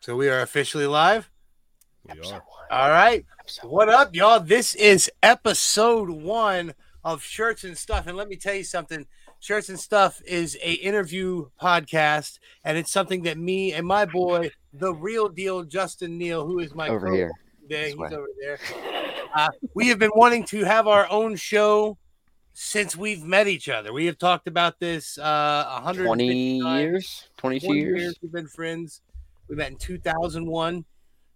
So we are officially live. We are. All right. What up, y'all? This is episode one of Shirts and Stuff. And let me tell you something. Shirts and Stuff is a interview podcast, and it's something that me and my boy, the real deal Justin Neal, who is my Over co- here. there, he's way. over there. Uh, we have been wanting to have our own show since we've met each other. We have talked about this uh, 100 20 years, 22 20 years. We've been friends. We met in 2001,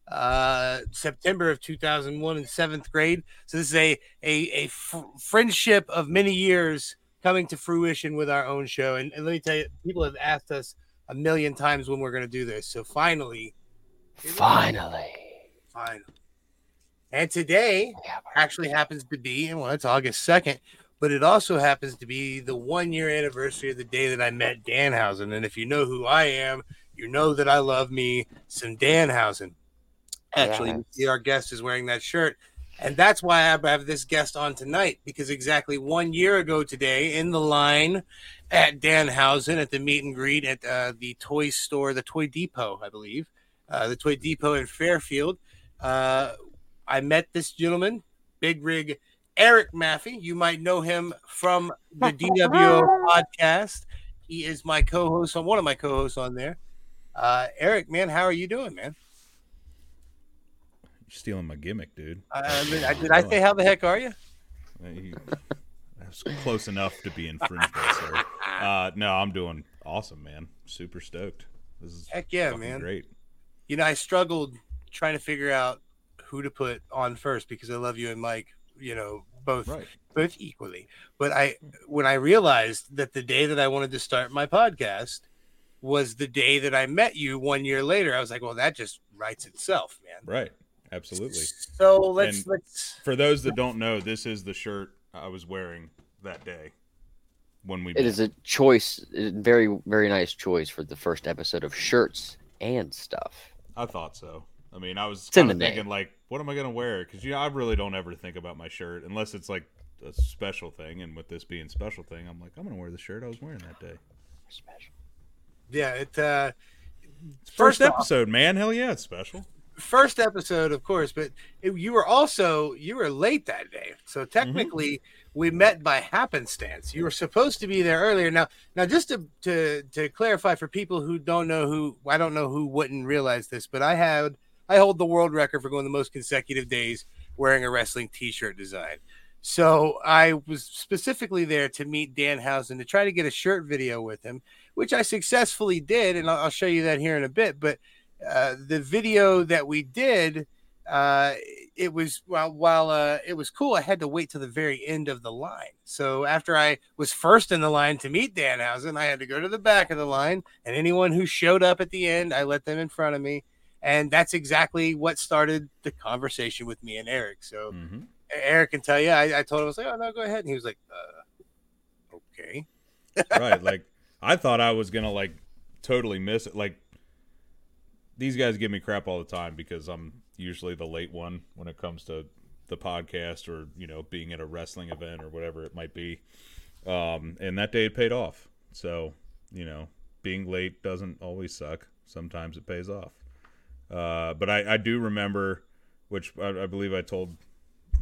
uh, September of 2001 in seventh grade. So this is a a, a f- friendship of many years coming to fruition with our own show. And, and let me tell you, people have asked us a million times when we're going to do this. So finally, Finally. finally. And today actually happens to be, well, it's August 2nd, but it also happens to be the one year anniversary of the day that I met Danhausen. And if you know who I am, you know that I love me some Danhausen. Actually, you see our guest is wearing that shirt. And that's why I have this guest on tonight because exactly one year ago today, in the line at Danhausen at the meet and greet at uh, the toy store, the Toy Depot, I believe, uh, the Toy Depot in Fairfield, uh, I met this gentleman, Big Rig Eric Maffey. You might know him from the DWO podcast. He is my co-host on one of my co-hosts on there. Uh, Eric, man, how are you doing, man? You're stealing my gimmick, dude. Uh, I mean, I- did I say how the heck are you? Uh, That's close enough to be infringement, sir. Uh, no, I'm doing awesome, man. Super stoked. This is Heck yeah, man. great. You know, I struggled trying to figure out who to put on first because I love you and Mike. You know, both Right. both equally. But I when I realized that the day that I wanted to start my podcast was the day that I met you one year later, I was like, well, that just writes itself, man. Right. Absolutely. So let's And- let's For those that don't know, this is the shirt I was wearing that day when we It is a choice, very, very nice choice for the first episode of shirts and stuff. I thought so. I mean, I was It's in kind the of thinking like, what am I gonna wear? Because you know, I really don't ever think about my shirt unless it's like a special thing. And with this being special thing, I'm like, I'm gonna wear the shirt I was wearing that day. Special. Yeah, it uh First, First off- episode, man. Hell yeah, it's special. first episode, of course, but it, you were also you were late that day, so technically we met by happenstance. You were supposed to be there earlier. Now, now just to to to clarify for people who don't know who I don't know who wouldn't realize this, but I had I hold the world record for going the most consecutive days wearing a wrestling T-shirt design. So I was specifically there to meet Danhausen to try to get a shirt video with him, which I successfully did, and I'll, show you that here in a bit. But uh, the video that we did, uh, it was while while uh, it was cool. I had to wait till the very end of the line. So after I was first in the line to meet Danhausen, I had to go to the back of the line, and anyone who showed up at the end, I let them in front of me. And that's exactly what started the conversation with me and Eric. So hmm Eric can tell you, I, I told him, I was like, oh, no, go ahead. And he was like, uh, okay. right. Like I thought I was gonna like totally miss it. Like these guys give me crap all the time because I'm usually the late one when it comes to the podcast or you know being at a wrestling event or whatever it might be. Um, and that day it paid off. So you know, being late doesn't always suck. Sometimes it pays off. Uh, but I, I do remember, which I, I believe I told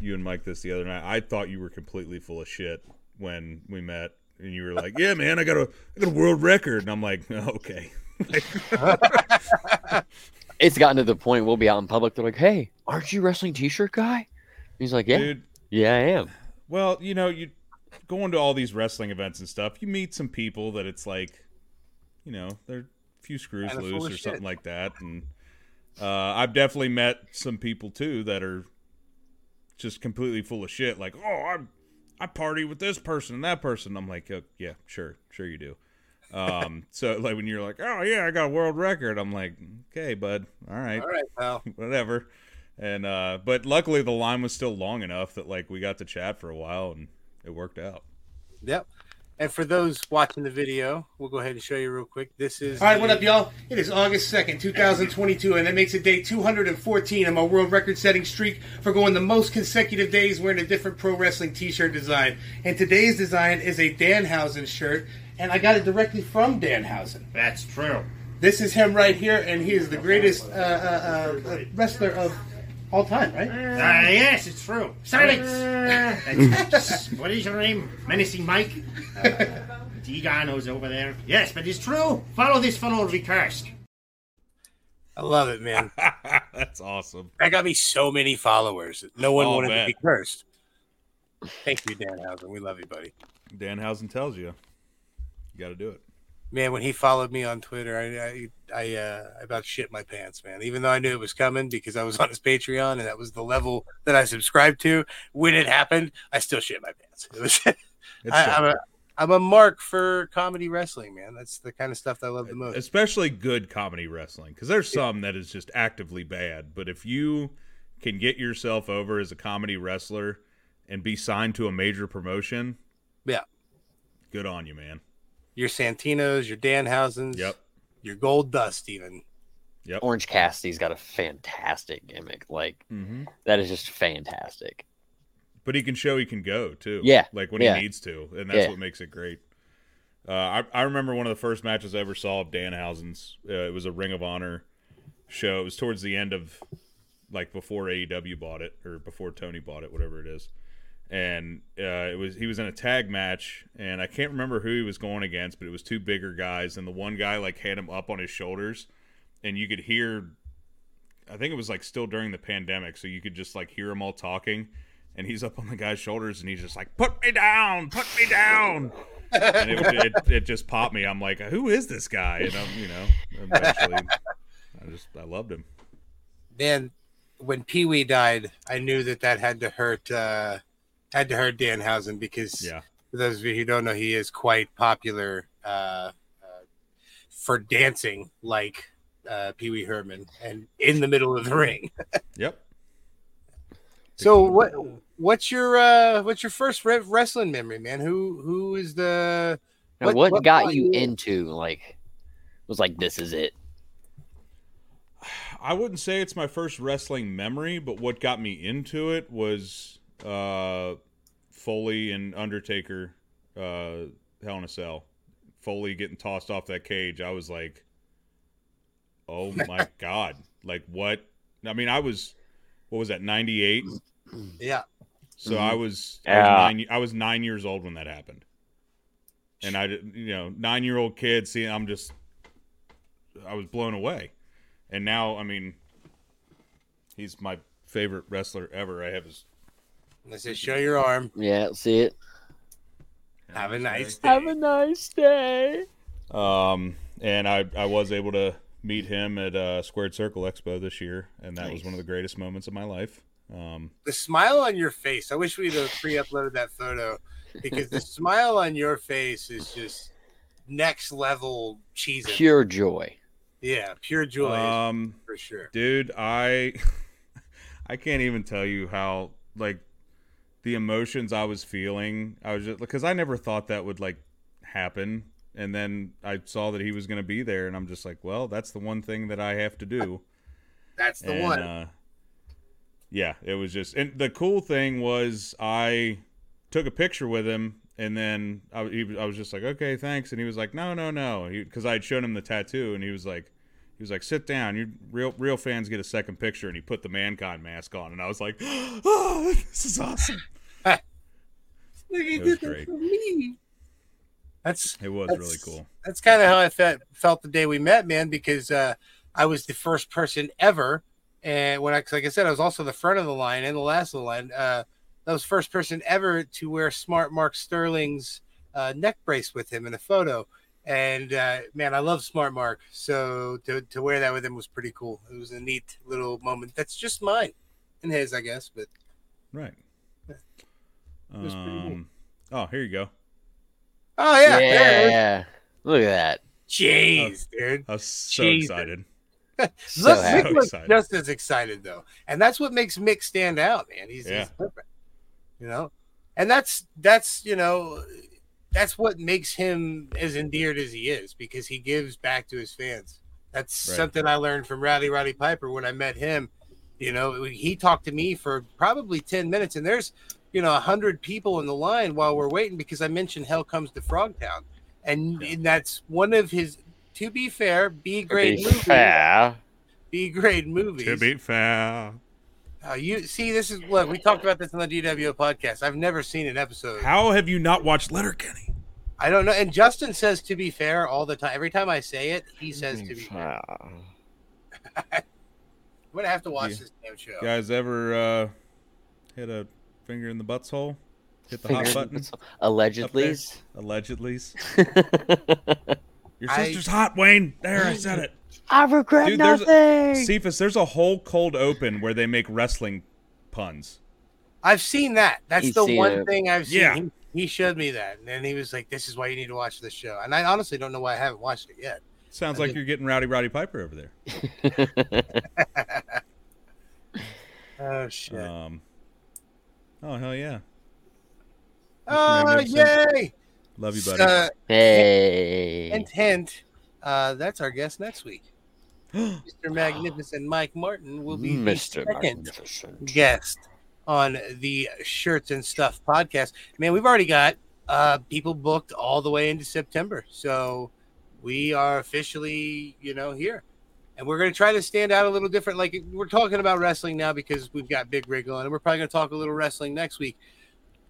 you and Mike this the other night. I thought you were completely full of shit when we met, and you were like, "Yeah, man, I got a I got a world record," and I'm like, "Oh, "Okay." It's gotten to the point we'll be out in public. They're like, "Hey, aren't you wrestling T-shirt guy?" He's like, "Yeah, Dude, yeah, I am." well, you know, you going to all these wrestling events and stuff, you meet some people that it's like, you know, they're a few screws Kinda loose of or something like that, and uh, I've definitely met some people too that are just completely full of shit. Like, oh, I'm I party with this person and that person. I'm like, oh, yeah, sure, sure you do. Um, so like when you're like, oh yeah, I got a world record, I'm like, okay, bud, all right, All right, pal. whatever. And uh, but luckily the line was still long enough that like we got to chat for a while and it worked out. Yep. And for those watching the video, we'll go ahead and show you real quick. This is All right, what up, y'all? It is August 2nd, 2022, and that makes it day 214 of my world record setting streak for going the most consecutive days wearing a different pro wrestling t shirt design. And today's design is a Danhausen shirt, and I got it directly from Danhausen. That's true. This is him right here, and he is the greatest uh, uh, uh, wrestler of all time, right? Uh, yes, it's true. Silence! That's- what is your name? Menacing Mike? Uh, Tigano's over there. Yes, but it's true. Follow this fellow or be cursed. I love it, man. That's awesome. That got me so many followers. No one Oh, wanted man. to be cursed. Thank you, Danhausen. We love you, buddy. Danhausen tells you. You got to do it. Man, when he followed me on Twitter, I I I, uh, I about shit my pants, man. Even though I knew it was coming because I was on his Patreon and that was the level that I subscribed to. When it happened, I still shit my pants. It was. It's I, I'm, a I'm a mark for comedy wrestling, man. That's the kind of stuff that I love the most. especially good comedy wrestling because there's some that is just actively bad but if you can get yourself over as a comedy wrestler and be signed to a major promotion Yeah. good on you man Your Santinos, your Danhausens, yep your Goldust, even. yep Orange Cassidy's got a fantastic gimmick. Like hmm that is just fantastic. but he can show he can go too Yeah, like when yeah. he needs to and that's Yeah. what makes it great uh, I, I remember one of the first matches I ever saw of Danhausen's. Uh, it was a Ring of Honor show. It was towards the end of, like, before AEW bought it or before Tony bought it, whatever it is. And uh, it was he was in a tag match, and I can't remember who he was going against, but it was two bigger guys, and the one guy like had him up on his shoulders, and you could hear. I think it was like still during the pandemic, so you could just like hear them all talking, and he's up on the guy's shoulders, and he's just like, "Put me down, put me down." and it, it, it just popped me. I'm like, who is this guy? And I'm, you know, eventually, I just I loved him. Man, when Pee Wee died, I knew that that had to hurt. Uh, had to hurt Danhausen because Yeah, for those of you who don't know, he is quite popular uh, uh, for dancing like uh, Pee Wee Herman and in the middle of the ring. yep. So what what's your uh, what's your first re- wrestling memory, man? Who who is the What- what, what got you you into like was like this is it? I wouldn't say it's my first wrestling memory, but what got me into it was uh, Foley and Undertaker, uh, Hell in a Cell. Foley getting tossed off that cage. I was like, oh my god! Like what? I mean, I was what was that? Ninety eight. yeah So I was, I Yeah. was nine. I was nine years old when that happened, and I, did- you know, nine year old kid. See, I'm just, I was blown away, and now, I mean, he's my favorite wrestler ever. I have his. Let's just show your arm. Yeah, see it. Have a nice day. Have a nice day. Um, and I, I was able to meet him at uh, Squared Circle Expo this year, and that was one of the greatest moments of my life. Um, the smile on your face. I wish we'd have pre-uploaded that photo because the smile on your face is just next level cheesy. Pure joy. Yeah, pure joy um, for sure. dude i i can't even tell you how like the emotions i was feeling i was just because i never thought that would like happen. And then i saw that he was going to be there and i'm just like well that's the one thing that i have to do. That's the and, one. uh, yeah it was just and the cool thing was i took a picture with him and then I, he, was- I was just like okay thanks. And he was like no no no. Because i had shown him the tattoo and he was like he was like sit down you real real fans get a second picture and he put the mankind mask on and i was like oh this is awesome Look, he it was did that great. for me. That's it was That's- really cool that's kind of how I felt felt the day we met, man. Because uh, I was the first person ever, and when I, like I said, I was also the front of the line and the last of the line. Uh, that was first person ever to wear Smart Mark Sterling's uh, neck brace with him in a photo. And uh, man, I love Smart Mark, so to to wear that with him was pretty cool. It was a neat little moment. That's just mine and his, I guess. But right was pretty neat. um, oh here you go oh yeah, Yeah. there it is. Look at that. jeez, dude. i was so Jesus. excited So Look. Mick looks excited. just as excited though, and that's what makes Mick stand out, man. He's, Yeah. he's different, you know, and that's that's you know that's what makes him as endeared as he is because he gives back to his fans. That's Right. something I learned from Rowdy Roddy Piper when I met him. You know, he talked to me for probably ten minutes, and there's you know a hundred people in the line while we're waiting because I mentioned Hell Comes to Frogtown, and, Yeah. and that's one of his to be fair, B grade be movie. fair, B grade movies. To be fair. Uh, you see, this is what we talked about this on the DWO podcast. I've never seen an episode. How have you not watched Letterkenny? I don't know. And Justin says to be fair all the time. Every time I say it, he says to be fair. fair. I'm gonna have to watch Yeah. this damn show. guys ever uh, hit a finger in the butthole? Hit the hot Fingers- button? Allegedly. Allegedly. I Your I- sister's hot, Wayne. There, I said it. Regret Dude, there's a- nothing. Cephas, there's a whole cold open where they make wrestling puns. I've seen that. That's He's the seen one it. thing I've seen. Yeah. He, he showed me that, and then he was like, "This is why you need to watch this show." And I honestly don't know why I haven't watched it yet. Sounds I like did- you're getting Rowdy Roddy Piper over there. Oh shit! Um, oh hell yeah, oh magnificent. yay! love you, buddy. Uh, hey. hint, hint. Uh, that's our guest next week. Mr. Magnificent Mike Martin will be the Mr. second Magnificent. guest on the Shirts and Stuff podcast. Man, we've already got uh, people booked all the way into September, so we are officially, you know, here. And we're going to try to stand out a little different. Like we're talking about wrestling now because we've got Big Rig on, and we're probably going to talk a little wrestling next week.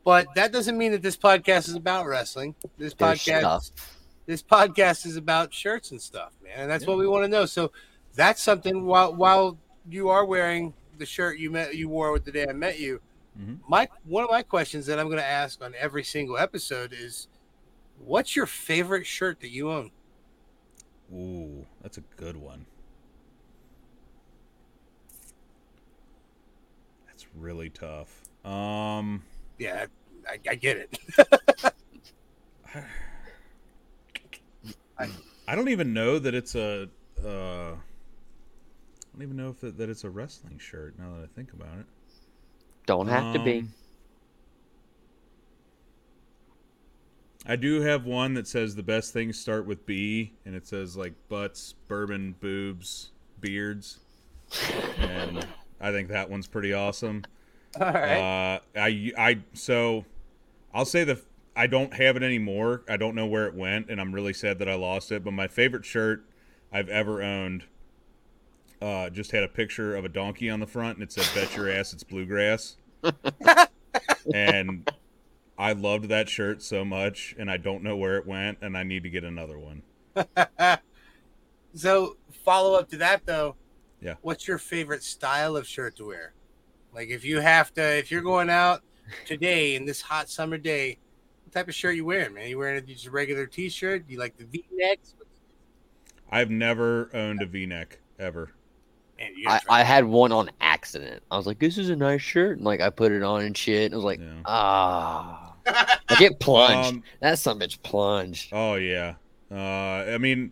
But that doesn't mean that this podcast is about wrestling. This There's podcast stuff. this podcast is about shirts and stuff, man, and that's what we want to know. So that's something. While while you are wearing the shirt you met you wore with the day I met you, Mhm. my one of my questions that I'm going to ask on every single episode is, what's your favorite shirt that you own? Ooh, that's a good one. That's really tough. Um, Yeah, I, I get it. I don't even know that it's a. Uh, I don't even know if it, that it's a wrestling shirt. Now that I think about it, Don't have to be. Um, I do have one that says the best things start with B, and it says like butts, bourbon, boobs, beards, and I think that one's pretty awesome. All right. Uh, I I so I'll say the I don't have it anymore. I don't know where it went, and I'm really sad that I lost it. But my favorite shirt I've ever owned uh, just had a picture of a donkey on the front, and it said "Bet your ass it's bluegrass." and I loved that shirt so much, and I don't know where it went, and I need to get another one. so follow up to that though. Yeah. What's your favorite style of shirt to wear? Like if you have to, if you're going out today in this hot summer day, what type of shirt you wearing, man? You wearing just a regular t-shirt? Do you like the V-necks? I've never owned a V-neck ever. Man, you I, I had one on accident. I was like, "This is a nice shirt," and like I put it on and shit. And I was like, Yeah. "Ah." Like it plunged. Um, that some bitch plunged. Oh yeah. Uh, I mean,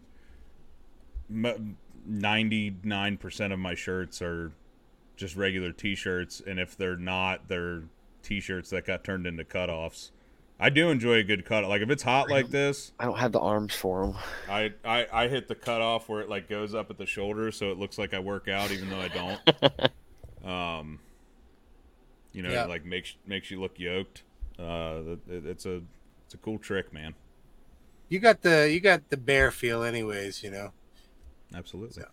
ninety nine percent of my shirts are just regular T-shirts, and if they're not, they're T-shirts that got turned into cutoffs. I do enjoy a good cut. Like if it's hot like this, I don't have the arms for them. I, I I hit the cutoff where it like goes up at the shoulder, so it looks like I work out, even though I don't. um, you know, Yeah. it, like makes makes you look yoked. Uh, it, it's a it's a cool trick, man. You got the you got the bear feel, anyways. You know. Absolutely.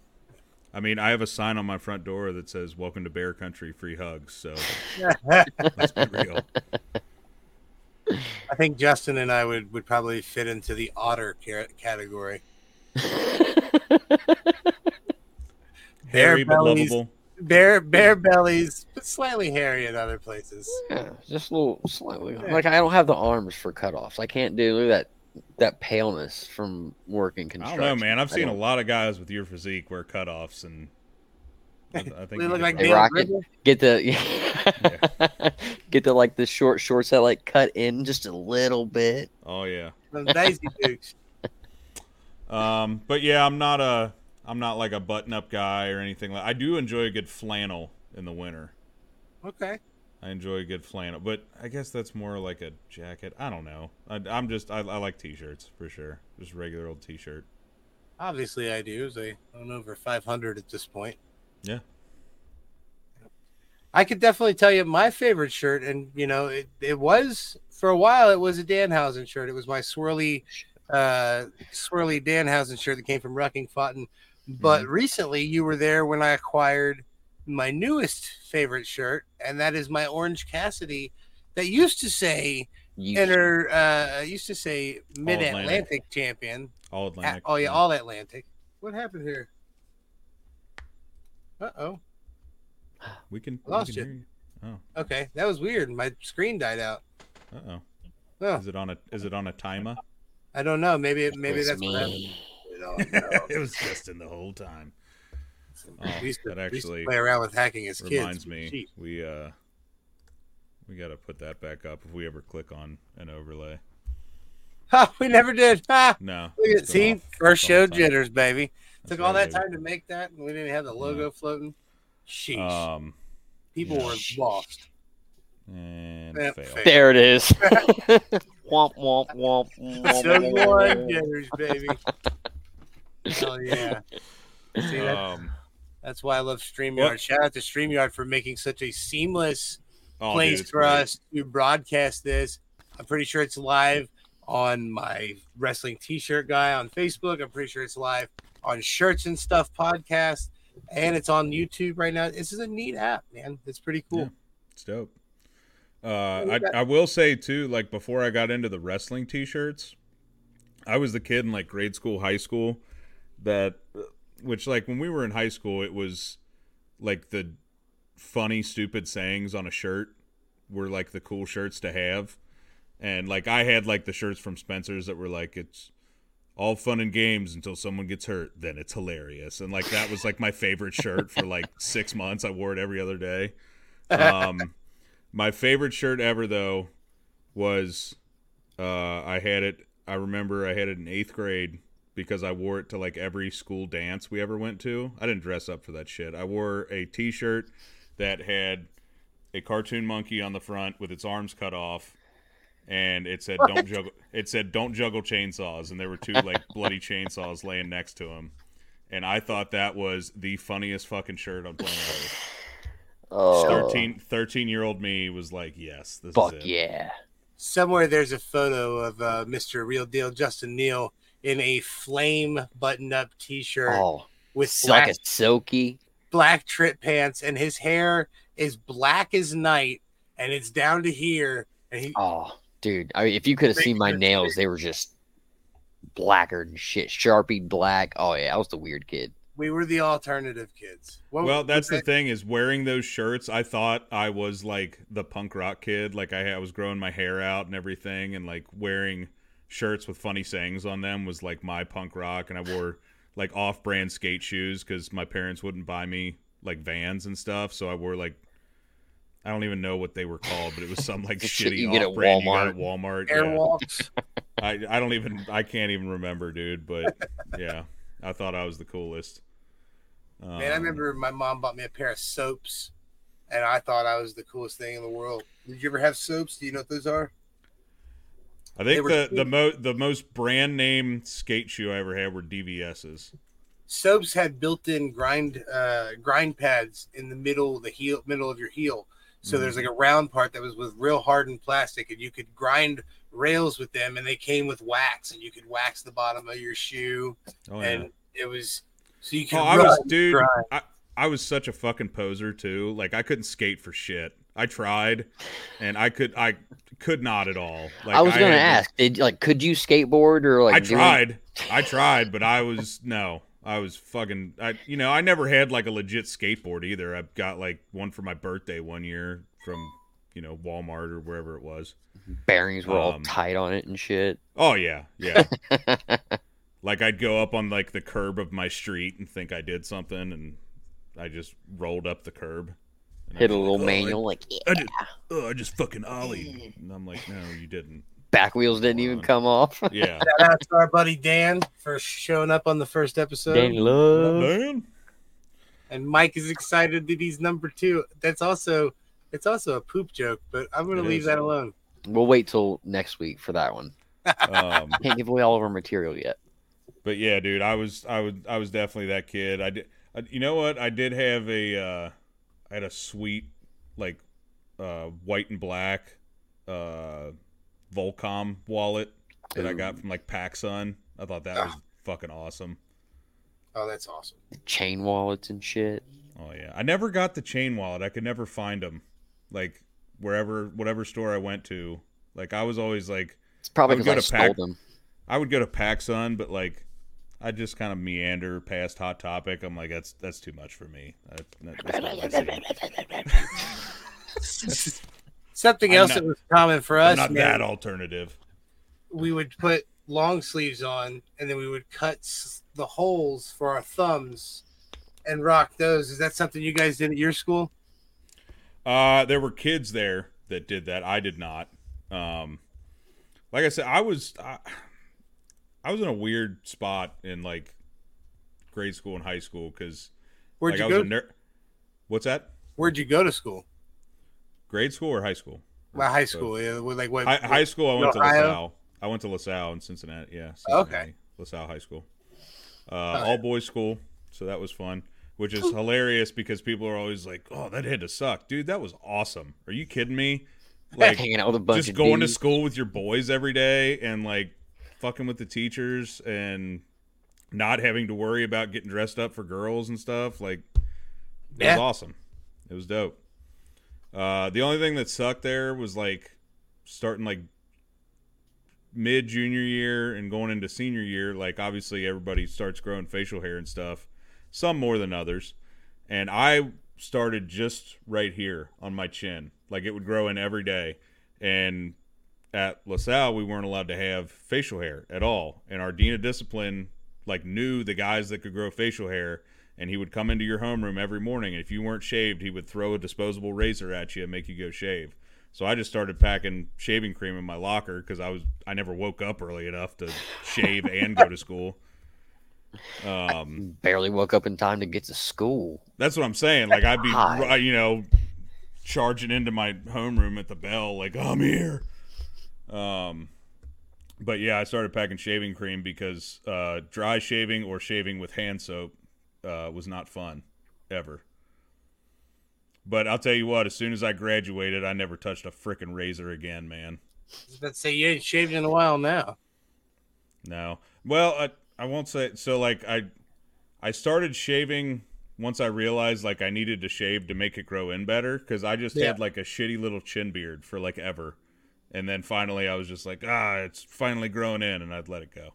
I mean, I have a sign on my front door that says "Welcome to Bear Country, free hugs." So let's be real. I think Justin and I would would probably fit into the otter ca- category. Hairy but bellies. lovable. Bear bear bellies, but slightly hairy in other places. Yeah, just a little slightly. Like I don't have the arms for cutoffs. I can't do that. That paleness from working I construction. don't know, man. I've I seen a don't- lot of guys with your physique wear cutoffs, and I, I think They look like the- Rocket. Get the get the like the short shorts that like cut in just a little bit. Oh yeah. Daisy Dukes. Um, but yeah, I'm not a I'm not like a button up guy or anything like. I do enjoy a good flannel in the winter. Okay. I enjoy a good flannel, but I guess that's more like a jacket. I don't know. I, I'm just I, I like t-shirts for sure. Just regular old t-shirt. Obviously, I do. So I'm over 500 at this point. Yeah. I could definitely tell you my favorite shirt, and you know, it, it was for a while. It was a Danhausen shirt. It was my swirly uh, swirly Danhausen shirt that came from Rucking Fountain. But Mm-hmm. recently, you were there when I acquired my newest favorite shirt, and that is my Orange Cassidy that used to say You, inner, uh, used to say Mid Atlantic. Champion. All A- Atlantic. oh yeah, all Atlantic. What happened here? Uh oh. We can. we Lost can you. hear you. Okay, that was weird. My screen died out. Oh. Uh oh. Oh, Is it on a Is it on a timer? I don't know. Maybe it, maybe it's that's what happened. me. it was just in the whole time. Oh, we used to, that we used to actually play around with hacking as kids. reminds me. Jeez. We uh, we got to put that back up if we ever click on an overlay. Ha, we never did. Ha, No. look it's at see off first for a long show jitters, baby. That's Took all right, that time to make that, and we didn't have the logo floating. Sheesh, Um, people yeah. were lost. and fail. fail. There it is. womp womp womp. womp, So womp, one womp. jitters, baby. Hell yeah. See that? Um, That's why I love StreamYard. Well- Shout out to StreamYard for making such a seamless oh, place it's for great. us to broadcast this. I'm pretty sure it's live on my wrestling t-shirt guy on Facebook. I'm pretty sure it's live on Shirts and Stuff podcast, and it's on YouTube right now. This is a neat app, man. It's pretty cool. Yeah. It's dope. Uh, I, I will say too, like before I got into the wrestling t-shirts, I was the kid in like grade school, high school that, which like when we were in high school, it was like the funny, stupid sayings on a shirt were like the cool shirts to have, and like I had like the shirts from Spencer's that were like it's all fun and games until someone gets hurt, then it's hilarious, and like that was like my favorite shirt for like six months. I wore it every other day. Um, my favorite shirt ever though was uh, I had it. I remember I had it in eighth grade because I wore it to like every school dance we ever went to. I didn't dress up for that shit. I wore a T-shirt that had a cartoon monkey on the front with its arms cut off, and it said "Don't juggle." It said "Don't juggle chainsaws," and there were two like bloody chainsaws laying next to him. And I thought that was the funniest fucking shirt on planet Earth. Oh, 13, 13 year old me was like, yes, this fuck is it. yeah. Somewhere there's a photo of uh, Mr. Real Deal Justin Neal in a flame button-up t-shirt Oh, with black like a silky. black trip pants, and his hair is black as night, and it's down to here. And he, Oh, dude. I mean, if you could have seen my nails, they were just blacker than shit. Sharpie black. Oh yeah, I was the weird kid. we were the alternative kids. What- Well, that's the thing is wearing those shirts. I thought I was like the punk rock kid. Like I, I was growing my hair out and everything, and like wearing shirts with funny sayings on them was like my punk rock. And I wore like off-brand skate shoes because my parents wouldn't buy me like Vans and stuff. So I wore like I don't even know what they were called, but it was some like shitty you get at off-brand you got at Walmart. yeah. Airwalks. I I don't even I can't even remember, dude. But yeah, I thought I was the coolest. Um, Man, I remember my mom bought me a pair of soaps, and I thought I was the coolest thing in the world. Did you ever have soaps? Do you know what those are? I think the cheap. the mo the most brand name skate shoe I ever had were DVS's. Soaps had built-in grind uh, grind pads in the middle, the heel, middle of your heel. So Mhm. there's like a round part that was with real hardened plastic, and you could grind rails with them, and they came with wax, and you could wax the bottom of your shoe, Oh yeah. and it was so you could. Oh, I was dude. I, I was such a fucking poser too. Like I couldn't skate for shit. I tried, and I could I could not at all. Like I was gonna had to- ask, did like could you skateboard or like I do any- tried. I tried, but I was no. I was fucking. I you know I never had like a legit skateboard either. I got like one for my birthday one year from you know Walmart or wherever it was. bearings were all Um, tight on it and shit? Oh yeah, yeah. like I'd go up on like the curb of my street and think I did something, and I just rolled up the curb. Hit a like, little "Oh, manual, like yeah. I, I just, oh, I just fucking ollie, and I'm like, no, you didn't. Back wheels didn't even come off. Yeah, Shout out to our buddy Dan for showing up on the first episode. Danny Love. man. and Mike is excited that he's number two. That's also it's also a poop joke, but I'm gonna It leave is. that alone. We'll wait till next week for that one. Um, Can't give away all of our material yet. but yeah, dude, I was, I was, I was definitely that kid. I did, I, you know what? I did have a, uh, I had a sweet, like, uh, white and black, uh, Volcom wallet that I got from like PacSun. I thought that was ah. fucking awesome. Oh, that's awesome. Chain wallets and shit. Oh yeah, I never got the chain wallet. I could never find them. Like wherever, whatever store I went to, like I was always like, It's probably I would because I go to stole Pac- them. I would go to PacSun, but like, I just kind of meander past Hot Topic. I'm like, that's that's too much for me. That, that- that's not my scene. Something I'm else not- that was common for I'm us, not man, that alternative. we would put long sleeves on, and then we would cut the holes for our thumbs and rock those. Is that something you guys did at your school? Uh, there were kids there that did that. I did not. Um, like I said, I was I, I was in a weird spot in like grade school and high school because Where'd like, you I was go? a ner- What's that? Where'd you go to school? Grade school or high school? Well, high Both. school. Yeah, with like what? High, high school. I went to Ohio? LaSalle. I went to LaSalle in Cincinnati. Yeah. Okay. Cincinnati, LaSalle High School. Uh, yeah. all boys school, so that was fun. Which is hilarious because people are always like, "Oh, that had to suck, dude. That was awesome." Are you kidding me? Like Hanging out with a bunch just of going to school with your boys every day and like fucking with the teachers and not having to worry about getting dressed up for girls and stuff. Like it Yeah. was awesome. It was dope. Uh, the only thing that sucked there was like starting like mid junior year and going into senior year. Like obviously everybody starts growing facial hair and stuff, some more than others, and I started just right here on my chin. Like it would grow in every day, and at LaSalle we weren't allowed to have facial hair at all, and our dean of discipline like knew the guys that could grow facial hair and he would come into your homeroom every morning and if you weren't shaved he would throw a disposable razor at you and make you go shave. So i just started packing shaving cream in my locker because i was i never woke up early enough to shave and go to school. Um Barely woke up in time to get to school. that's what i'm saying. Like i'd be you know charging into my homeroom at the bell like i'm here. Um but yeah i started packing shaving cream because uh dry shaving or shaving with hand soap uh was not fun ever but i'll tell you what as soon as i graduated i never touched a freaking razor again man I was about to say you ain't shaved in a while now. No. Well, I, I won't say so like I I started shaving once I realized like I needed to shave to make it grow in better cuz I just Yeah. had like a shitty little chin beard for like ever. And then finally I was just like, ah, it's finally growing in and I'd let it go.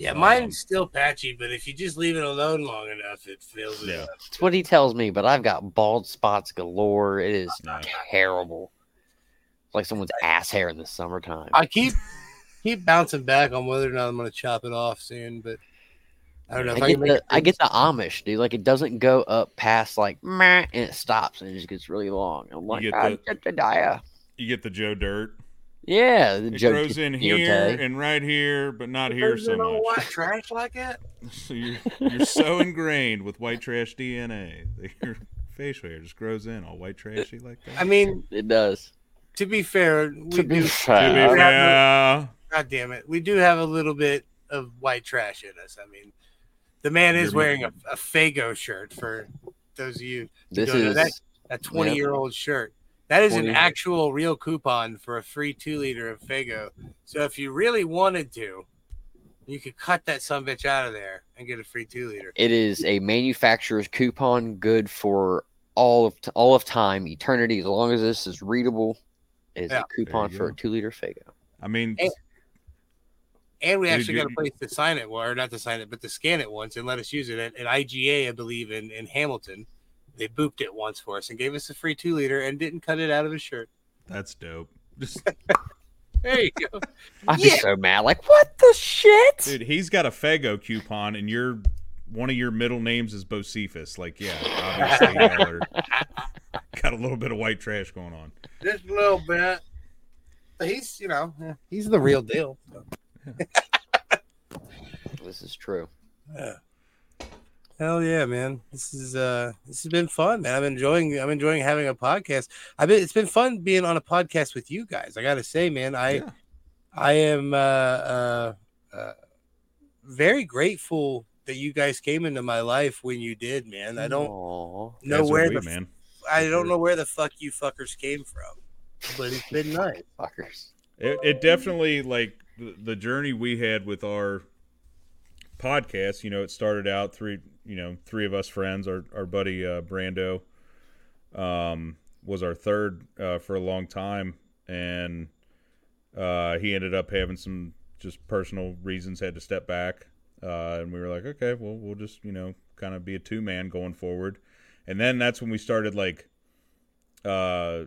Yeah, Um, mine's still patchy, but if you just leave it alone long enough, it fills it Yeah. up. It's what he tells me, but I've got bald spots galore. It is No. terrible. It's like someone's ass hair in the summertime. I keep keep bouncing back on whether or not I'm going to chop it off soon, but I don't know. If I I, get the it I get the Amish, dude. Like it doesn't go up past like meh, and it stops and it just gets really long. I'm like, get "Ah, the- Jedediah." You get the Joe Dirt. Yeah, the It joke grows in here day. and right here, but not here so it all much. white trash like that? So you're, you're so ingrained with white trash DNA that your facial hair just grows in all white trashy like that. I mean, It does. to be fair, we To be do. To be fair, fair, God damn it, we do have a little bit of white trash in us. I mean, the man is wearing a, a Faygo shirt for those of you this don't know is that- a 20 year old shirt. That is an actual real coupon for a free two liter of Faygo. So if you really wanted to, you could cut that some bitch out of there and get a free two liter. it is a manufacturer's coupon good for all of t- all of time, eternity. As long as this is readable, is Yeah. a coupon for go. a two liter Faygo. I mean, Hey. And we Dude, actually got a place to sign it, or not to sign it, but to scan it once and let us use it at, at IGA, I believe, in, in Hamilton. They booped it once for us and gave us a free two liter and didn't cut it out of his shirt. that's dope. Just, There you go. I'd Yeah. be so mad. Like, what the shit? dude, he's got a Faygo coupon, and your one of your middle names is Bocephus. Like, yeah, obviously, y'all got a little bit of white trash going on. Just a little bit. He's, you know, he's the real deal. This is true. Yeah. Hell yeah, man! This is uh, this has been fun, man. I'm enjoying. I'm enjoying having a podcast. I've been. It's been fun being on a podcast with you guys. I got to say, man. I, Yeah. I am uh, uh, uh, very grateful that you guys came into my life when you did, man. I don't Aw. know That's where we, the man. I don't know where the fuck you fuckers came from, but it's been nice. fuckers. It, it definitely like the, the journey we had with our podcast, you know, it started out three, you know, three of us friends. Our our buddy uh, Brando um, was our third uh, for a long time, and uh, he ended up having some just personal reasons, had to step back, uh, and we were like, okay, well, we'll just you know kind of be a two man going forward, and then that's when we started like. Uh,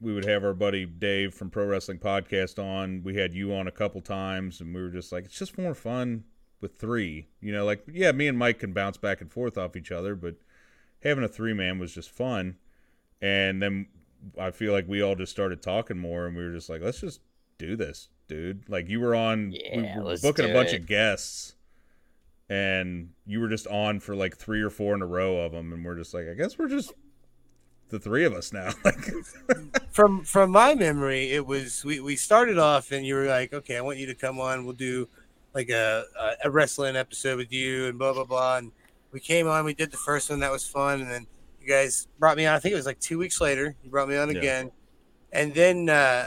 we would have our buddy Dave from Pro Wrestling Podcast on. We had you on a couple times, and we were just like, it's just more fun with three. You know, like yeah, me and Mike can bounce back and forth off each other, but having a three man was just fun. And then I feel like we all just started talking more, and we were just like, let's just do this, dude. Like you were on, Yeah, we were booking a bunch it. of guests, and you were just on for like three or four in a row of them, and we're just like, I guess we're just the three of us now. like, from from my memory, it was we, we started off and you were like, okay, I want you to come on. We'll do like a, a wrestling episode with you and blah blah blah. And we came on, we did the first one, that was fun, and then you guys brought me on. I think it was like two weeks later. You brought me on Yeah. again, and then uh,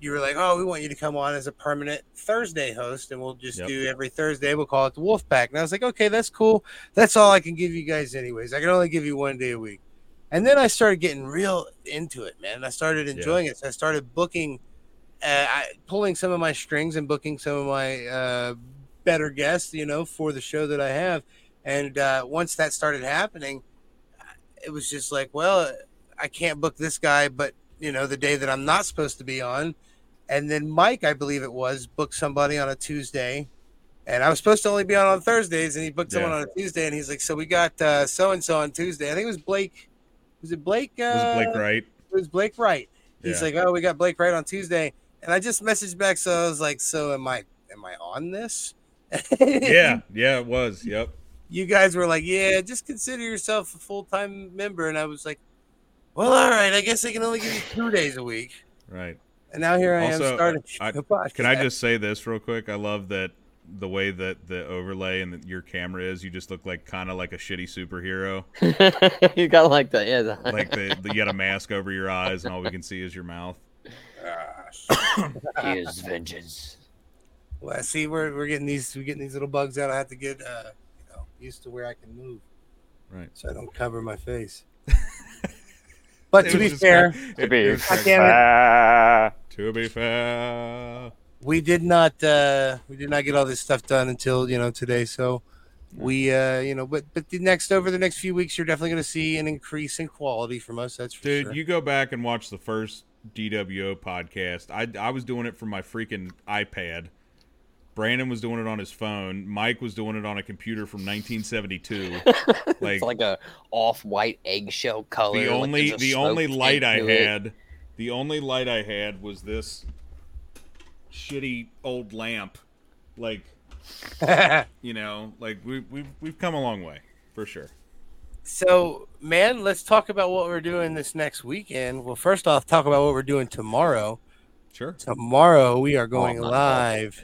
you were like, oh, we want you to come on as a permanent Thursday host, and we'll just Yep. do every Thursday. We'll call it the Wolf Pack. And I was like, okay, that's cool. That's all I can give you guys, anyways. I can only give you one day a week. And then I started getting real into it, man. I started enjoying it. So I started booking, I, pulling some of my strings and booking some of my uh, better guests, you know, for the show that I have. And uh, once that started happening, it was just like, well, I can't book this guy, but you know, the day that I'm not supposed to be on. And then Mike, I believe it was, booked somebody on a Tuesday. And I was supposed to only be on on Thursdays, and he booked someone on a Tuesday. And he's like, "So we got so and so on Tuesday." I think it was Blake. Was it Blake? Uh, was Blake Wright? it was Blake Wright. He's Yeah. like, "Oh, we got Blake Wright on Tuesday," and I just messaged back. So I was like, "So am I? Am I on this?" Yeah, yeah, it was. Yep. you guys were like, "Yeah, just consider yourself a full time member," and I was like, "Well, all right. I guess I can only give you two days a week." Right. And now here I am Also, starting. I- a podcast. Can I just say this real quick? I love that the way that the overlay and your camera is. You just look like kind of like a shitty superhero. you got like the yeah. The, Like the, the you got a mask over your eyes, and all we can see is your mouth. Ah. Here's vengeance. Well, see, we're we're getting these we're getting these little bugs out. I have to get uh, you know, used to where I can move, Right. so I don't cover my face. but to be fair, To be it was God crack- damn it. To be fair. we did not uh we did not get all this stuff done until you know today so we uh you know but but the next over the next few weeks you're definitely going to see an increase in quality from us that's for Dude, sure you go back and watch the first DWO podcast. I I was doing it from my freaking iPad. Brandon was doing it on his phone. Mike was doing it on a computer from 1972. like, it's like a off-white eggshell color. the only a the only light I it. had, the only light I had was this shitty old lamp. Like, you know, like we we've we've come a long way for sure. So man let's talk about what we're doing this next weekend well first off talk about what we're doing tomorrow Sure. tomorrow we are going Oh, live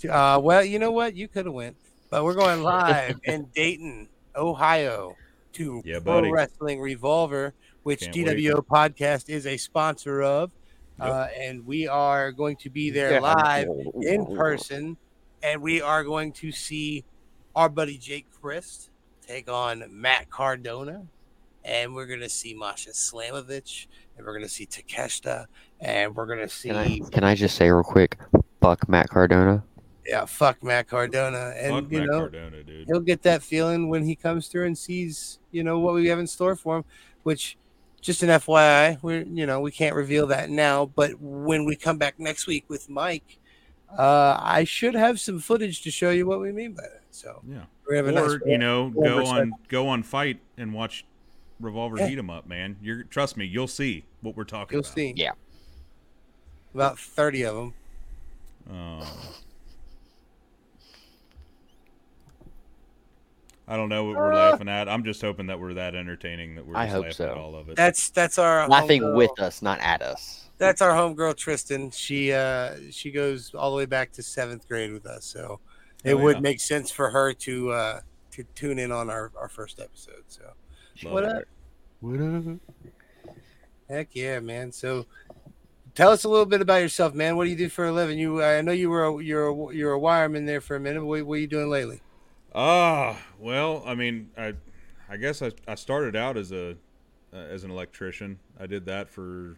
to, uh well you know what you could have went but we're going live in dayton ohio to Yeah, pro buddy. wrestling revolver which Can't dwo podcast is a sponsor of Yep. uh, and we are going to be there Yeah. live in person and we are going to see our buddy Jake Crist take on matt cardona and we're going to see masha slamovich and we're going to see takeshita and we're going to see Can I can I just say real quick? Fuck Matt Cardona. yeah, fuck Matt Cardona, and Fuck you Matt know Cardona, dude. he'll get that feeling when he comes through and sees you know what we have in store for him. Which, just an FYI, we're you know we can't reveal that now, but when we come back next week with Mike, uh, I should have some footage to show you what we mean by that. So Yeah. we're have a or nice you know go on go on fight and watch revolver Yeah. heat 'em up man you're trust me you'll see what we're talking about. You'll about see. Yeah. about thirty of them. Um, i don't know what we're laughing at i'm just hoping that we're that entertaining that we're I hope laughing so. at all of it That's that's our Laughing homegirl- with us, not at us. That's our homegirl Tristan. She uh she goes all the way back to seventh grade with us, so it Oh, would yeah. make sense for her to uh to tune in on our our first episode. So Love what up? What up? Heck yeah, man. So tell us a little bit about yourself, man. What do you do for a living? You, I know you were a, you're a, you're a wireman there for a minute. What, what are you doing lately? Ah, well, I mean, I, I guess I, I started out as a, uh, as an electrician. I did that for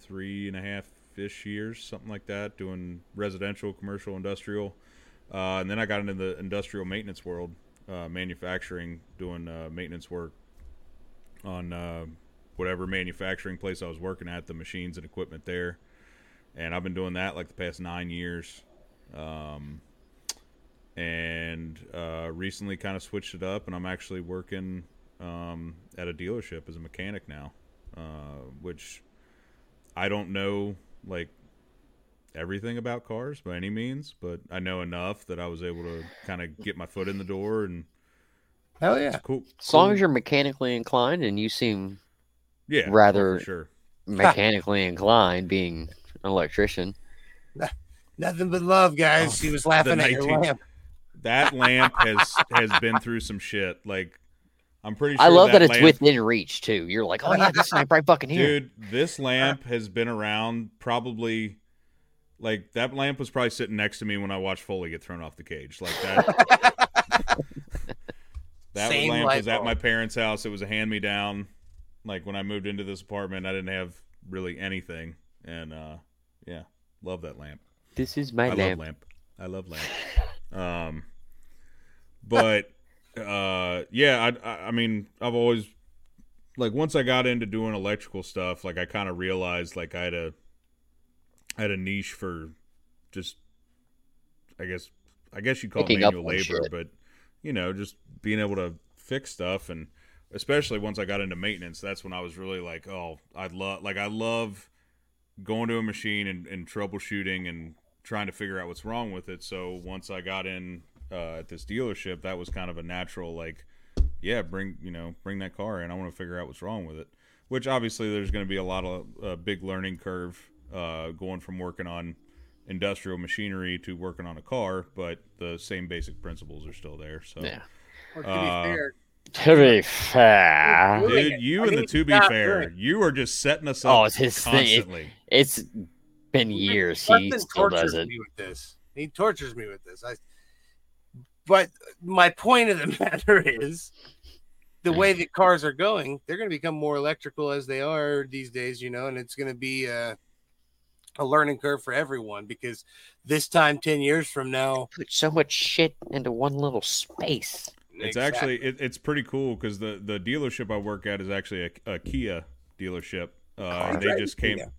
three and a half ish years, something like that, doing residential, commercial, industrial, uh, and then I got into the industrial maintenance world, uh, manufacturing, doing uh, maintenance work on uh, whatever manufacturing place I was working at, the machines and equipment there, and I've been doing that like the past nine years. Um, and uh, recently kind of switched it up, and I'm actually working um, at a dealership as a mechanic now, uh, which I don't know like everything about cars by any means, but I know enough that I was able to kind of get my foot in the door and Hell yeah! cool. As long cool. as you're mechanically inclined and you seem yeah, oh, rather- sure. mechanically inclined, being an electrician. Nothing but love, guys. Oh, she was laughing the at your lamp. That lamp has has been through some shit. Like I'm pretty sure I love that, it's lamp- within reach too. You're like, oh yeah, this lamp right fucking here. Dude, this lamp has been around probably like that lamp was probably sitting next to me when I watched Foley get thrown off the cage. Like that That Same lamp was at my parents' house. It was a hand me down. Like when I moved into this apartment, I didn't have really anything. And uh yeah, love that lamp. This is my I lamp. love lamp. I love lamp. Um, but uh, yeah, I, I I mean I've always like once I got into doing electrical stuff, like I kind of realized like I had a I had a niche for just I guess I guess you call it manual labor, shit. but you know just being able to fix stuff and especially once I got into maintenance, that's when I was really like, oh, I love like I love going to a machine and, and troubleshooting and trying to figure out what's wrong with it. So once I got in uh, at this dealership, that was kind of a natural like, yeah, bring you know bring that car in. I want to figure out what's wrong with it. Which obviously there's going to be a lot of uh, big learning curve uh, going from working on industrial machinery to working on a car, but the same basic principles are still there. So Yeah. Or to Uh, be fair, To be fair, Dude, you I and the to be fair, good. you are just setting us up. Oh, it's his thing. constantly. it's been years. He Dustin still tortures does it. me with this. He tortures me with this. I, but my point of the matter is, the way that cars are going, they're going to become more electrical as they are these days, you know, and it's going to be a, a learning curve for everyone because this time, ten years from now, Put so much shit into one little space. It's actually it, it's pretty cool because the the dealership I work at is actually a, a Kia dealership. Uh, and they Right, just came Kia.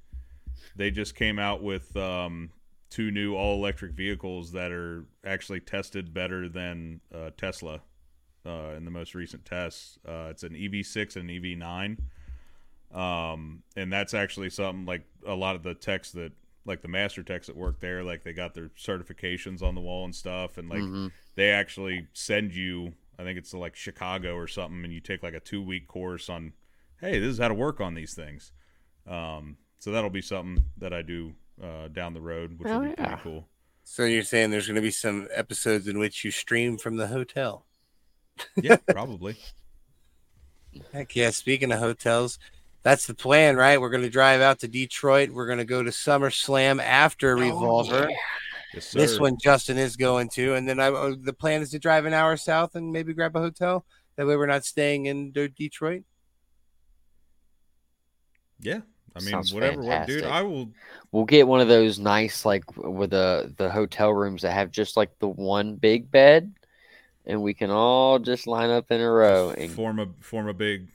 they just came out with um, two new all electric vehicles that are actually tested better than uh, Tesla uh, in the most recent tests. Uh, it's an EV6 and an EV9. Um, and that's actually something like a lot of the techs that like the master techs that work there, like they got their certifications on the wall and stuff, and like Mhm. they actually send you i think it's to like chicago or something and you take like a two week course on hey this is how to work on these things um, so that'll be something that i do uh, down the road which Oh, will be pretty cool So you're saying there's going to be some episodes in which you stream from the hotel? yeah probably Heck yeah! Speaking of hotels, that's the plan, right? We're going to drive out to Detroit. We're going to go to SummerSlam after Revolver. yes. This one Justin is going to, and then I, uh, the plan is to drive an hour south and maybe grab a hotel. That way, we're not staying in Detroit. yeah i mean Sounds whatever what, dude i will We'll get one of those nice, like with the the hotel rooms that have just like the one big bed, and we can all just line up in a row and form a form a big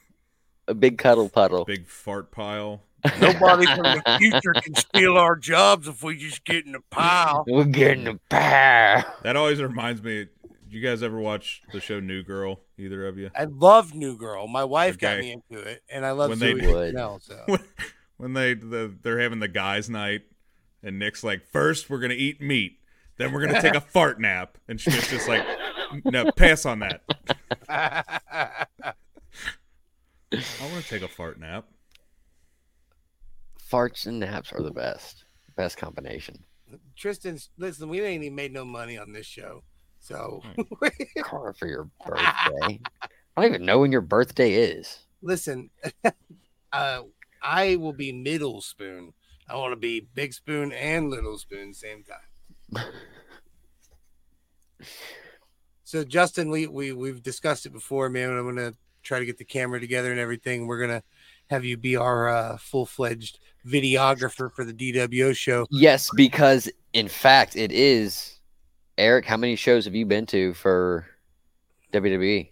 a big cuddle puddle. big fart pile Nobody from the future can steal our jobs if we just get in a pile. We're getting a pile. that always reminds me you guys ever watch the show new girl either of you I love New Girl. My wife got me into it, and I love When they Zoe would. Deschanel, So when, when they the, they're having the guys' night, and Nick's like, first we're gonna eat meat, then we're gonna take a fart nap, and she's just like, no, pass on that. I want to take a fart nap. Farts and naps are the best. Best combination. Tristan, listen. We ain't even made no money on this show, so Car for your birthday. I don't even know when your birthday is. listen. uh, I will be middle spoon I want to be big spoon and little spoon same time. so Justin, we, we we've discussed it before, man. I'm gonna try to get the camera together and everything. We're gonna have you be our uh, full fledged videographer for the DWO show. Yes, because in fact it is. Eric, how many shows have you been to for? WWE?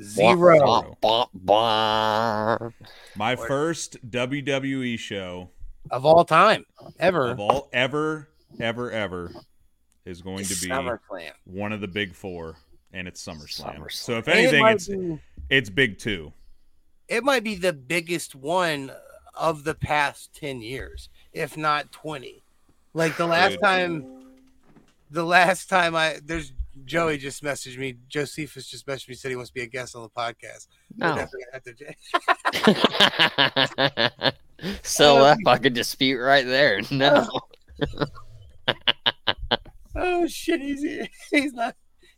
Zero. Blah, blah, blah. My first WWE show of all time, ever. of all ever, ever, ever is going to be SummerSlam. one of the big four, and it's SummerSlam. SummerSlam. So if And it anything, it's be- it's big two. it might be the biggest one of the past 10 years if not 20 like the last Dude. time the last time i there's joey just messaged me josephus just messaged me said he wants to be a guest on the podcast oh. We're No. definitely gonna have to- Settle uh, that fucking dispute right there. No. oh shit he's he's not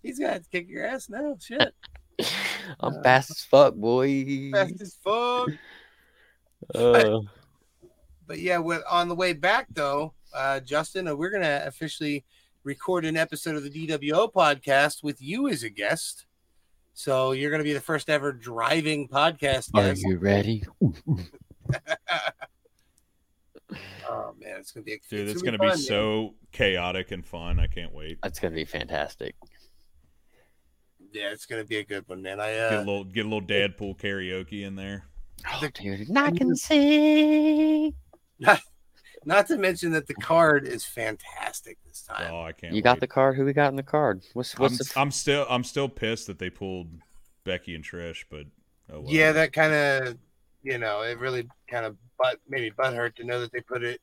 he's gonna have to kick your ass now shit I'm fast as fuck, boy. fast as fuck Uh, But yeah, we on the way back though, uh, Justin, uh, we're gonna officially record an episode of the DWO podcast with you as a guest. So you're gonna be the first ever driving podcast guest. are guest. you ready? Oh man, it's gonna be Dude, it's gonna gonna be fun, man. so chaotic and fun. I can't wait. That's gonna be fantastic. Yeah, it's gonna be a good one, man. I Get a uh, little get a little Deadpool karaoke in there. Oh, dude, and I can sing. not to mention that the card is fantastic this time. Oh, I can't. You got the card? Who we got in the card? What's I'm, what's the I'm still I'm still pissed that they pulled Becky and Trish, but oh well. Yeah, that kind of, you know, it really kind of but maybe butt hurt to know that they put it,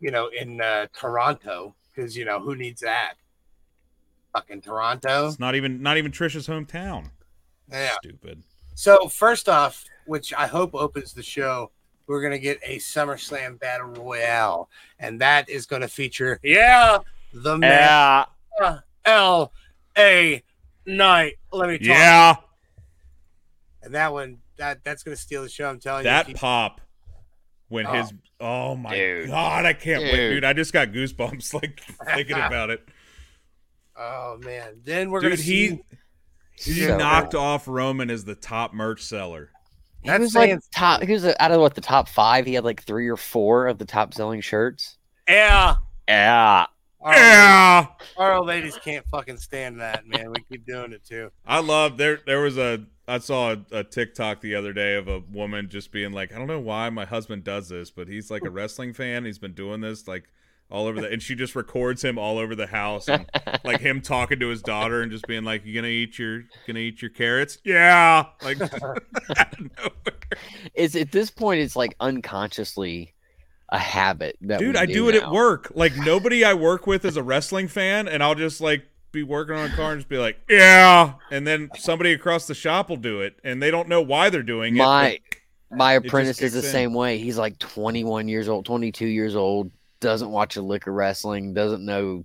you know, in uh, Toronto because you know who needs that? Fucking Toronto. it's not even not even Trisha's hometown. Yeah. Stupid. So first off, which I hope opens the show, we're gonna get a SummerSlam Battle Royale, and that is gonna feature yeah the man L A Knight. Let me talk. Yeah, And that one that that's gonna steal the show. I'm telling that you. That pop when Oh. his oh my Dude. god, I can't wait, Dude. dude. I just got goosebumps like thinking about it. Oh man. Then we're Dude, gonna he see. he So knocked off Roman as the top merch seller. He That's was like top. He was uh, out of what the top five. He had like three or four of the top selling shirts. Yeah. Yeah, Our, Yeah. our old ladies can't fucking stand that, man. We keep doing it too. I love there. There was a I saw a, a TikTok the other day of a woman just being like, I don't know why my husband does this, but he's like a wrestling fan. He's been doing this like all over the, and she just records him all over the house, and, like him talking to his daughter and just being like, "You gonna eat your gonna eat your carrots? Yeah." Like out of nowhere. it's at this point. It's like unconsciously a habit that dude, we I do it at work. Like nobody I work with is a wrestling fan, and I'll just like be working on a car and just be like, "Yeah," and then somebody across the shop will do it, and they don't know why they're doing it. My my apprentice is the in. same way. He's like 21 years old, 22 years old. Doesn't watch a lick of wrestling. Doesn't know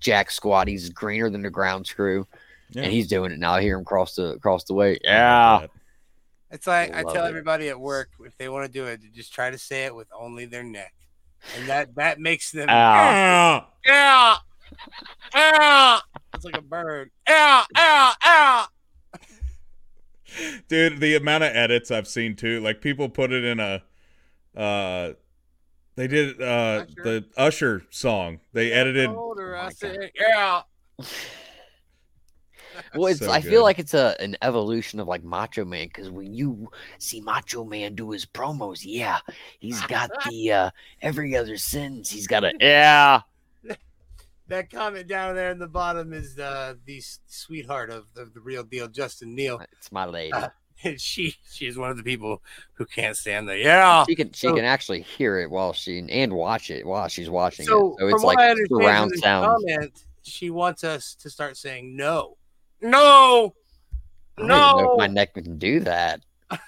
jack squat. He's greener than the ground screw, Yeah. and he's doing it now. I hear him cross the across the way. Yeah. It's like I Love tell it. everybody at work if they want to do it, just try to say it with only their neck, and that that makes them Ow. Ah! yeah, yeah. It's like a bird. Yeah, yeah, yeah. dude the amount of edits i've seen too like people put it in a uh they did uh Usher? the usher song they edited Older, I said, yeah. well, it's. So I good. feel like it's a an evolution of like Macho Man because when you see Macho Man do his promos, yeah, he's got the uh every other sentence. He's got a yeah. That comment down there in the bottom is uh, the sweetheart of the, the real deal, Justin Neal. It's my lady. Uh, And she she is one of the people who can't stand the yeah. she can she so- can actually hear it while she and watch it while she's watching So, it. So it's like I surround sound. comment, she wants us to start saying no, no, I don't know no. if my neck can do that.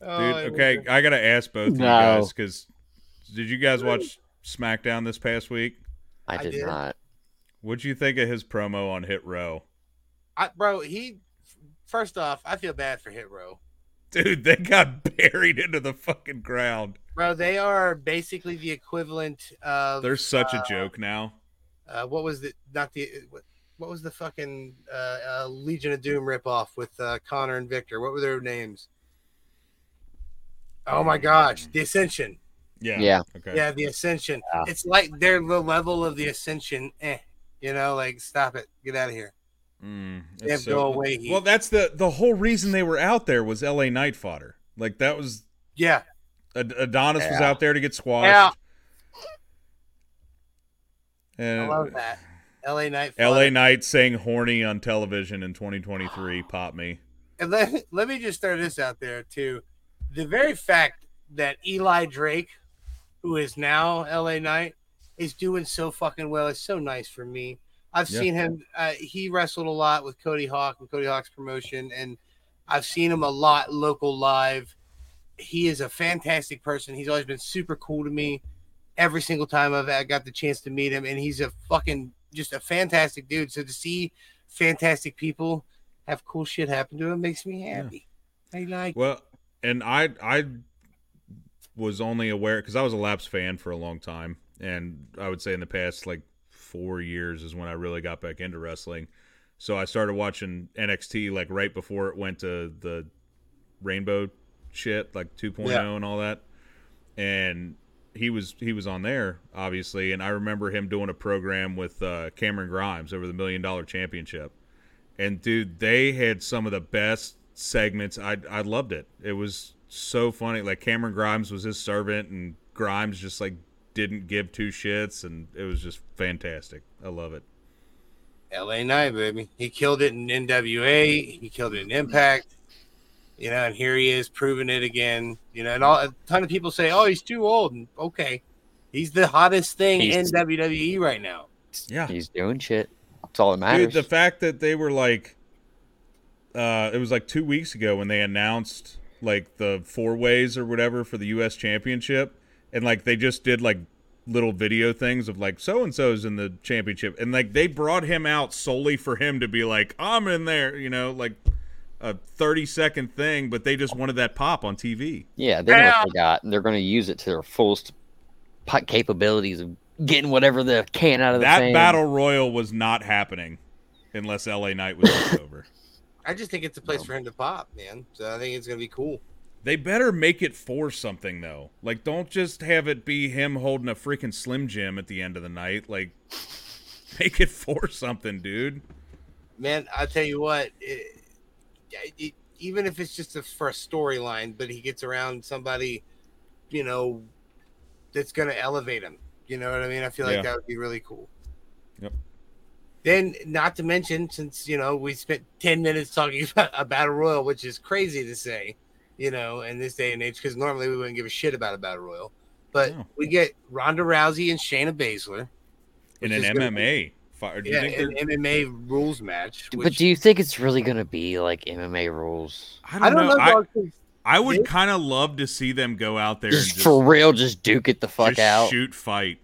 Oh, dude okay I gotta ask both of you guys because did you guys watch smackdown this past week I I did, did. not. what'd you think of his promo on hit row I, bro, he first off, I feel bad for Hit Row Dude, they got buried into the fucking ground. Bro, they are basically the equivalent of. They're such a uh, joke now. Uh, what was the not the what, what was the fucking uh, uh, Legion of Doom ripoff with uh, Connor and Victor? What were their names? Oh my gosh, the Ascension. Yeah. Yeah. Okay. Yeah, the Ascension. Yeah. It's like they're the level of the Ascension. Eh, you know, like stop it, get out of here. Mm, They have it's go away. Heat. Well, that's the the whole reason they were out there was L.A. Knight fodder. Like that was yeah, Ad- Adonis was out there to get squashed. Yeah. I love that. L.A. Knight. L.A. Fun. Knight saying horny on television in 2023 pop me. And let, let me just throw this out there too. The very fact that Eli Drake, who is now LA Knight, is doing so fucking well is so nice for me. I've Yeah. seen him. Uh, he wrestled a lot with Cody Hawk and Cody Hawk's promotion, and I've seen him a lot local live. He is a fantastic person. He's always been super cool to me. Every single time I've I got the chance to meet him, and he's a fucking just a fantastic dude. So to see fantastic people have cool shit happen to him makes me happy. I like. Well, and I I was only aware because I was a Laps fan for a long time, and I would say in the past like four years is when I really got back into wrestling. So I started watching NXT like right before it went to the Rainbow shit, like 2.0 Yeah. and all that. And he was he was on there obviously, and I remember him doing a program with uh, Cameron Grimes over the Million Dollar Championship. And dude, they had some of the best segments. I I loved it. It was so funny. Like Cameron Grimes was his servant, and Grimes just like didn't give two shits, and it was just fantastic. I love it. LA Knight, baby. He killed it in NWA. He killed it in Impact. You know, and here he is proving it again. You know, and all, a ton of people say, "Oh, he's too old." And okay, he's the hottest thing He's- in WWE right now. Yeah, He's doing shit. That's all that matters. Dude, the fact that they were like, uh, it was like two weeks ago when they announced like the four ways or whatever for the U.S. Championship, and like they just did like little video things of like so and so's in the championship, and like they brought him out solely for him to be like, I'm in there, you know, like a 30 second thing, but they just wanted that pop on TV. yeah, they know what they got, and they're going to use it to their fullest capabilities of getting whatever they can out of the That fan. battle royal was not happening unless LA Knight was over. I just think it's a place for him to pop, man. So I think it's gonna be cool. They better make it for something though. Like, don't just have it be him holding a freaking Slim Jim at the end of the night. Like, make it for something, dude. Man, I'll tell you what, it, it, even if it's just a, for a storyline, but he gets around somebody, you know, that's going to elevate him. You know what I mean? I feel like Yeah. that would be really cool. Yep. Then, not to mention, since you know we spent ten minutes talking about a battle royal, which is crazy to say, you know, in this day and age, because normally we wouldn't give a shit about a battle royal, but No. we get Ronda Rousey and Shayna Baszler In an MMA. Fi- Do you yeah, think an MMA rules match. but do you think it's really going to be like MMA rules? I don't, I don't know. know. I, I would kind of love to see them go out there and Just just, for real, just duke it the fuck just out. shoot fight.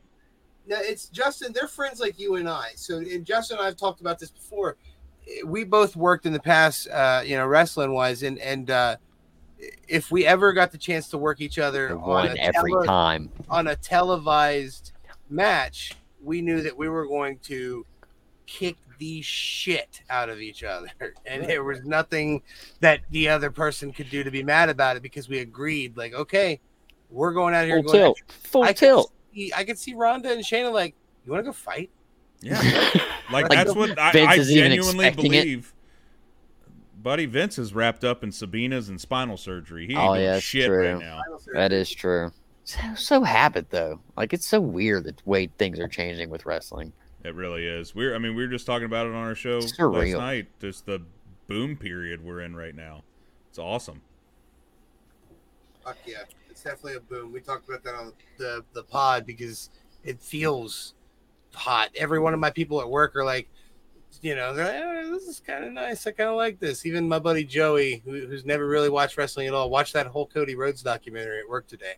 No, it's Justin. They're friends like you and I. So, and Justin and I've talked about this before. We both worked in the past, uh, you know, wrestling wise, and and uh, if we ever got the chance to work each other on a, every tele- time. on a televised match, we knew that we were going to kick the shit out of each other, and there was nothing that the other person could do to be mad about it because we agreed, like, okay, we're going out here. Full going tilt. Full I could tilt. see, I could see Ronda and Shayna like, you want to go fight? Yeah. Like, Like, that's what I, Vince I isn't even genuinely expecting it. Believe. Buddy Vince is wrapped up in subpoenas and spinal surgery. He ain't Oh, doing yeah, that's shit true. right now. That is true. So, so habit though. Like it's so weird the way things are changing with wrestling. It really is. We're I mean, we were just talking about it on our show last night. Just the boom period we're in right now. It's awesome. Fuck yeah, it's definitely a boom. We talked about that on the the pod because it feels hot. Every one of my people at work are like, you know, they're like, "Oh, this is kind of nice. I kind of like this. Even my buddy Joey, who, who's never really watched wrestling at all, watched that whole Cody Rhodes documentary at work today.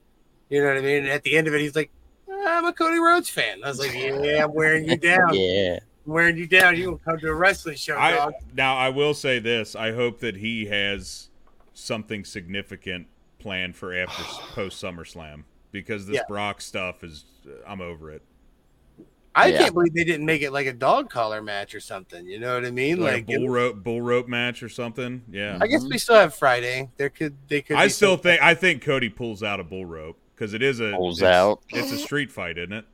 You know what I mean? And at the end of it, he's like, I'm a Cody Rhodes fan. I was like, Yeah, I'm wearing you down. Yeah. I'm wearing you down. You will come to a wrestling show, I dog. now I will say this. I hope that he has something significant planned for after post SummerSlam because this Yeah. Brock stuff is I'm over it. I Yeah. can't believe they didn't make it like a dog collar match or something. You know what I mean? Like, Like, a bull rope bull rope match or something. Yeah. I guess we still have Friday. There could they could. I still some- think I think Cody pulls out a bull rope because it is a Pulls it's- out. It's a street fight, isn't it?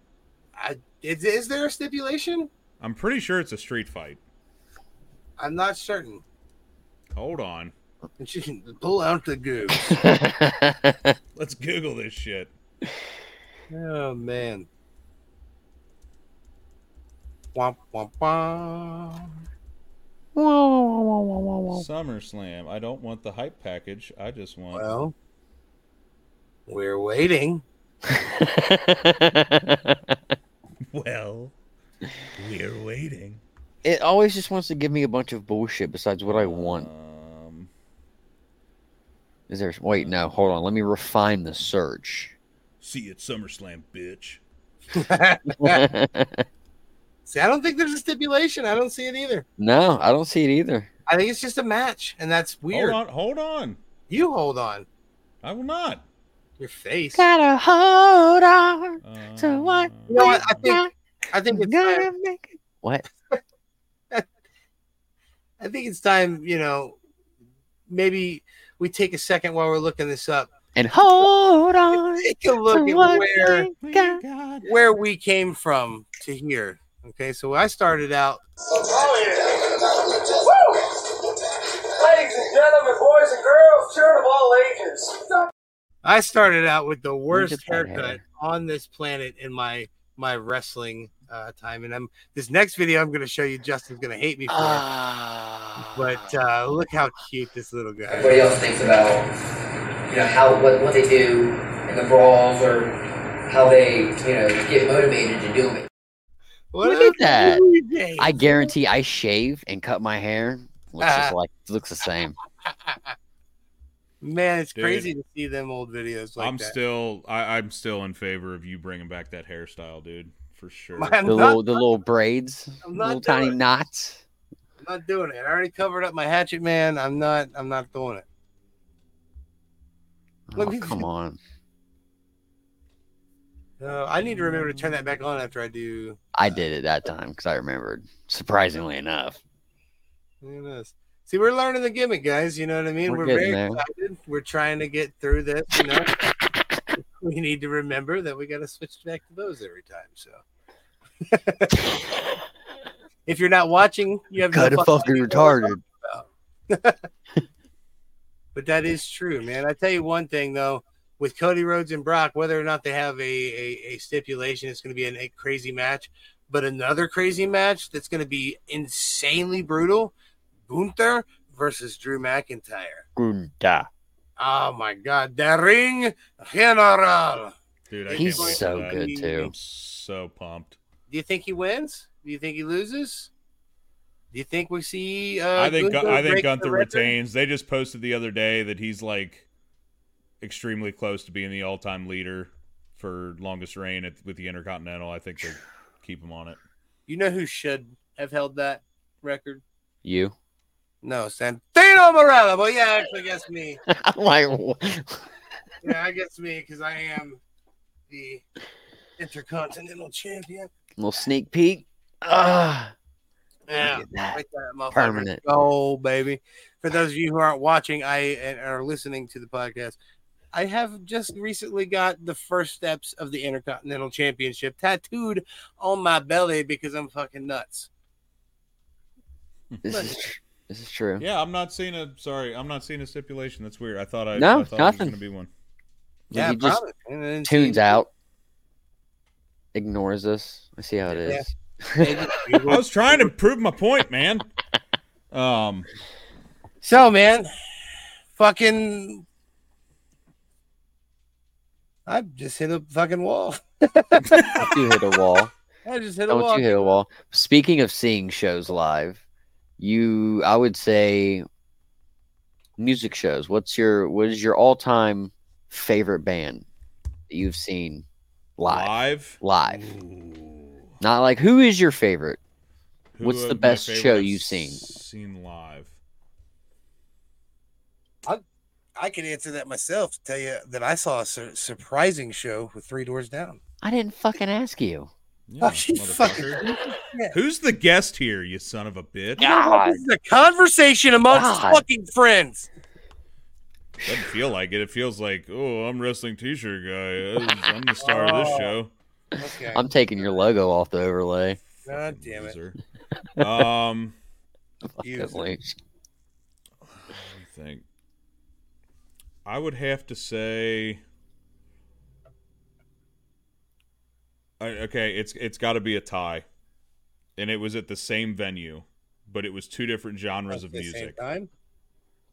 I, is, is there a stipulation? I'm pretty sure it's a street fight. I'm not certain. Hold on. She can pull out the goo. Let's Google this shit. Oh man. Womp womp womp. SummerSlam. I don't want the hype package. I just want. Well, we're waiting. Well, we're waiting. it always just wants to give me a bunch of bullshit besides what I want. Um, Is there? Wait, no. Hold on. Let me refine the search. see you at SummerSlam, bitch. See, I don't think there's a stipulation. I don't see it either. no, I don't see it either. I think it's just a match, and that's weird. Hold on. Hold on. You hold on. I will not. Your face. Gotta hold on Uh, to what You know what? I think I think it's time, make it. What? I think it's time. You know, maybe we take a second while we're looking this up. And hold on Take a look at where we got. God. where we came from to here. Okay, so I started out. Oh, yeah. Ladies and gentlemen, boys and girls, children of all ages. I started out with the worst haircut hair. on this planet in my my wrestling uh, time, and I'm this next video I'm going to show you. Justin's going to hate me for, it, Ah. but uh, look how cute this little guy. everybody else thinks about you know how what, what they do in the brawls or how they you know get motivated to do it. What Look at that. DJ? I guarantee I shave and cut my hair. Looks just ah. like looks the same. Man, it's Dude. crazy to see them old videos like I'm that. still. I, I'm still in favor of you bringing back that hairstyle, dude. For sure. I'm The not, little the little braids, I'm not little tiny it. knots. I'm not doing it. I already covered up my hatchet, man. I'm not. I'm not doing it. Let Oh, me- come on. Uh, I need to remember to turn that back on after I do. I did it that time because I remembered. Surprisingly enough. Look at this. See, we're learning the gimmick, guys. You know what I mean? We're We're, very there. excited. We're trying to get through this. You know, we need to remember that we got to switch back to those every time. So, if you're not watching, you have no Kind of fucking retarded. But that is true, man. I tell you one thing though, with Cody Rhodes and Brock, whether or not they have a a, a stipulation, it's going to be an, a crazy match. But another crazy match that's going to be insanely brutal: Gunther versus Drew McIntyre. Gunda. Oh my God, the ring general. Dude, I He's can't wait for so that. good too. I'm so pumped. Do you think he wins? Do you think he loses? Do you think we see? Uh, I think Gunther I think break the Gunther retains. They just posted the other day that he's like extremely close to being the all-time leader for longest reign at, with the Intercontinental. I think they keep him on it. You know who should have held that record? You? No, Santino Marella. But yeah, actually, guess me. I'm like, Yeah, I guess me because I am the Intercontinental Champion. A little sneak peek. Ah, Yeah, that. that. Permanent. Oh, baby. For those of you who aren't watching, I and are listening to the podcast. I have just recently got the first steps of the Intercontinental Championship tattooed on my belly because I'm fucking nuts. This is tr- this is true. Yeah, I'm not seeing a sorry, I'm not seeing a stipulation. That's weird. I thought I No, I thought nothing. there was gonna be one. Yeah, he I just. And then tunes see- out, ignores us. I see how it is. Yeah. I was trying to prove my point, man. Um So, man, fucking, I just hit a fucking wall. you hit a wall. I just hit a Don't wall. you hit a wall? Speaking of seeing shows live, you I would say music shows. What's your what is your all time favorite band that you've seen live? live. Live. Ooh. Not like who is your favorite? Who What's the best show you've seen? Seen live. I can answer that myself. Tell you that I saw a sur- surprising show with Three Doors Down. I didn't fucking ask you. Yeah, Oh, you motherfucker. Who's the guest here, you son of a bitch? God. This is a conversation amongst God. fucking friends. Doesn't feel like it. It feels like, oh, I'm wrestling t-shirt guy. I'm the star of this Oh. show. Okay. I'm taking your logo off the overlay. God damn it. Loser. Um, You- Definitely. think. I would have to say. Okay, it's it's got to be a tie, and it was at the same venue, but it was two different genres At of the same music. time?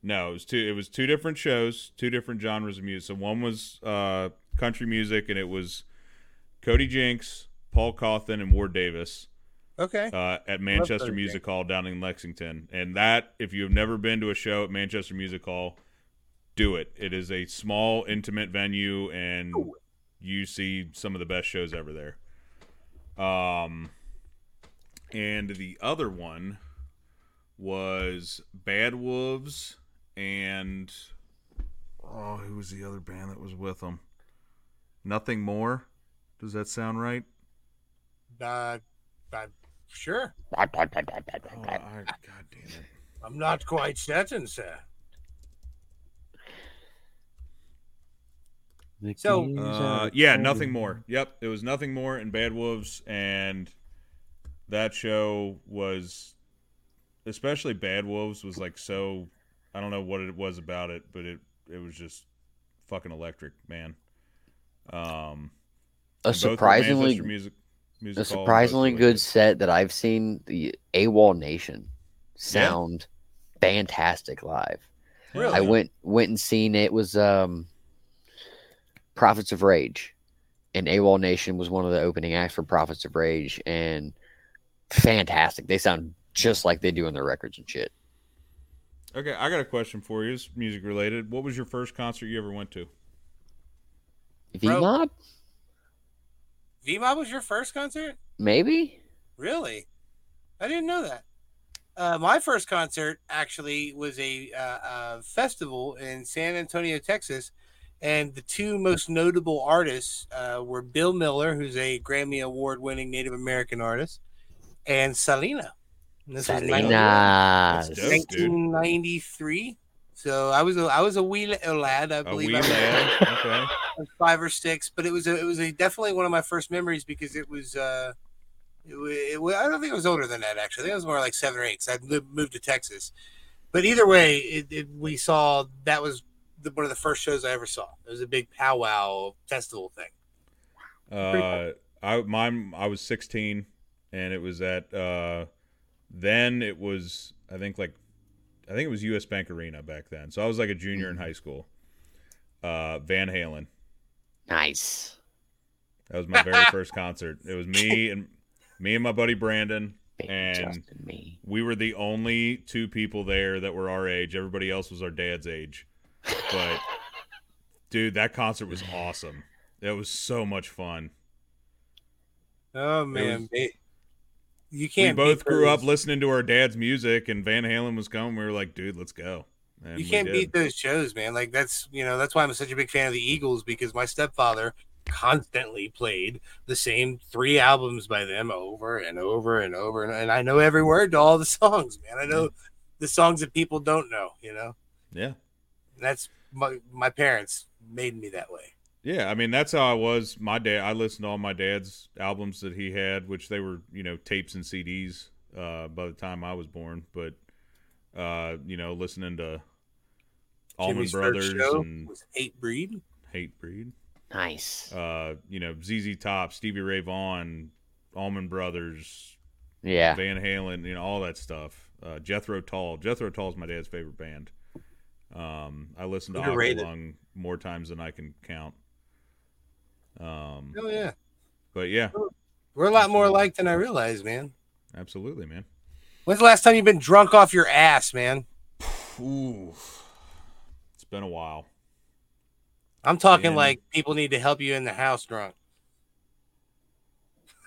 No, it was two. It was two different shows, two different genres of music. So one was uh, country music, and it was Cody Jinks, Paul Cauthen, and Ward Davis Okay. uh, at Manchester Music Hall down in Lexington. And that, if you have never been to a show at Manchester Music Hall, do it. It is a small, intimate venue, and you see some of the best shows ever there. Um, and the other one was Bad Wolves and oh, who was the other band that was with them? Nothing more. Does that sound right? Uh, uh, sure. Oh, I, God damn it. I'm not quite certain, sir. So- Uh, yeah, nothing more. Yep, it was nothing more and Bad Wolves, and that show was, especially Bad Wolves, was like so. I don't know what it was about it, but it it was just fucking electric, man. Um, A and both were surprisingly, Manchester music, a surprisingly both really good set that I've seen. The AWOL Nation sound fantastic live. Really? I went went and seen it was um Prophets of Rage. And AWOL Nation was one of the opening acts for Prophets of Rage and fantastic. They sound just like they do on their records and shit. Okay, I got a question for you. It's music related. What was your first concert you ever went to? Bro. V-Mob? V-Mob was your first concert? Maybe? Really? I didn't know that. Uh, my first concert actually was a, uh, uh festival in San Antonio, Texas, and the two most notable artists uh, were Bill Miller, who's a Grammy Award-winning Native American artist, and Selena. And this was Selena. That's dope, 1993. So I was a I was a wee lad, I believe. wee I was- lad. Okay. five or six, but it was a, it was a definitely one of my first memories because it was uh, it, wa- it, I don't think it was older than that actually. I think it was more like seven or eight. Cause I lived, moved to Texas, but either way, it, it, we saw that was the, one of the first shows I ever saw. It was a big powwow festival thing. Uh, I mine I was 16, and it was at uh, then it was I think like I think it was U.S. Bank Arena back then. So I was like a junior in high school. Uh, Van Halen. Nice. That was my very first concert. It was me and me and my buddy Brandon. Baby And- me. We were the only two people there that were our age. Everybody else was our dad's age. But dude, that concert was awesome. It was so much fun. Oh man, it- you can't. we both grew up listening to our dad's music, and Van Halen was coming. We were like, dude, let's go. And You can't beat those shows, man. Like that's you know that's why I'm such a big fan of the Eagles because my stepfather constantly played the same three albums by them over and over and over and, and I know every word to all the songs, man. I know mm-hmm. the songs that people don't know, you know. Yeah, that's my my parents made me that way. yeah. I mean, that's how I was. My dad. I listened to all my dad's albums that he had, which they were, you know, tapes and CDs. Uh, by the time I was born, but uh, you know, listening to Allman Jimmy's first Brothers show and was Hate Breed. Hate Breed. Nice. Uh, you know, ZZ Top, Stevie Ray Vaughan, Allman Brothers, Yeah. Van Halen, you know, all that stuff. Uh, Jethro Tull. Jethro Tull is my dad's favorite band. Um, I listen to. Aqualung more times than I can count. Um, Oh yeah, but yeah, we're a lot more alike than I realized, man. absolutely, man. When's the last time you've been drunk off your ass, man? Ooh, it's been a while. I'm talking like people need to help you in the house drunk.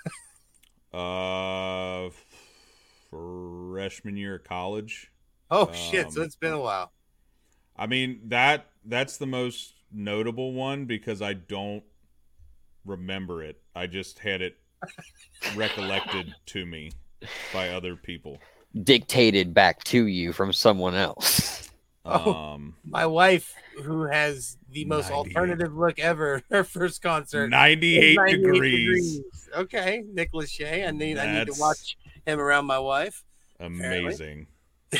Uh, freshman year of college. Oh shit! So Um, it's been a while. I mean that that's the most notable one because I don't remember it. I just had it recollected to me by other people. Dictated back to you from someone else. Oh. Um, My wife, who has the most alternative look ever, her first concert. 98, 98 degrees. Okay, Nick Lachey. I need I need to watch him around my wife. Amazing.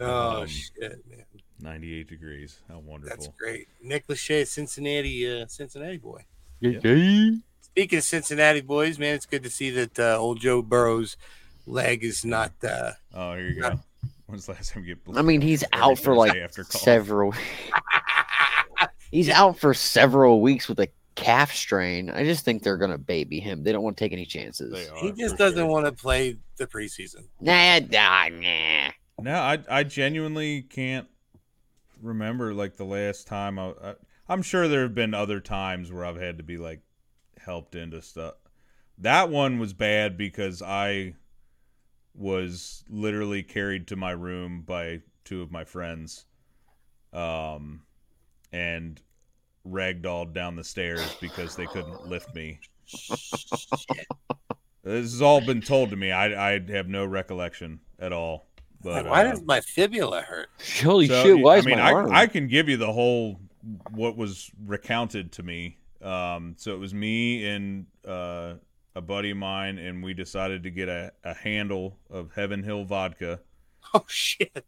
Oh Um, shit, man, 98 degrees. How wonderful. that's great. Nick Lachey, Cincinnati, uh, Cincinnati boy. Yeah. Speaking of Cincinnati boys, man, it's good to see that uh, old Joe Burrow's leg is not. Uh, Oh, here you go. When's the last time you get I mean, he's Every out for like after several. he's out for several weeks with a calf strain. I just think they're gonna baby him. They don't want to take any chances. They are, he just doesn't sure. want to play the preseason. Nah, nah, nah. No, I I genuinely can't remember like the last time I, I I'm sure there have been other times where I've had to be like helped into stuff. That one was bad because I was literally carried to my room by two of my friends um and ragdolled down the stairs because they couldn't lift me. This has all been told to me. I I have no recollection at all. But Why uh, does my fibula hurt? Holy so, shit! Why I is mean, my I, arm? I can give you the whole what was recounted to me. Um, so it was me and uh, a buddy of mine, and we decided to get a, a handle of Heaven Hill vodka, Oh shit!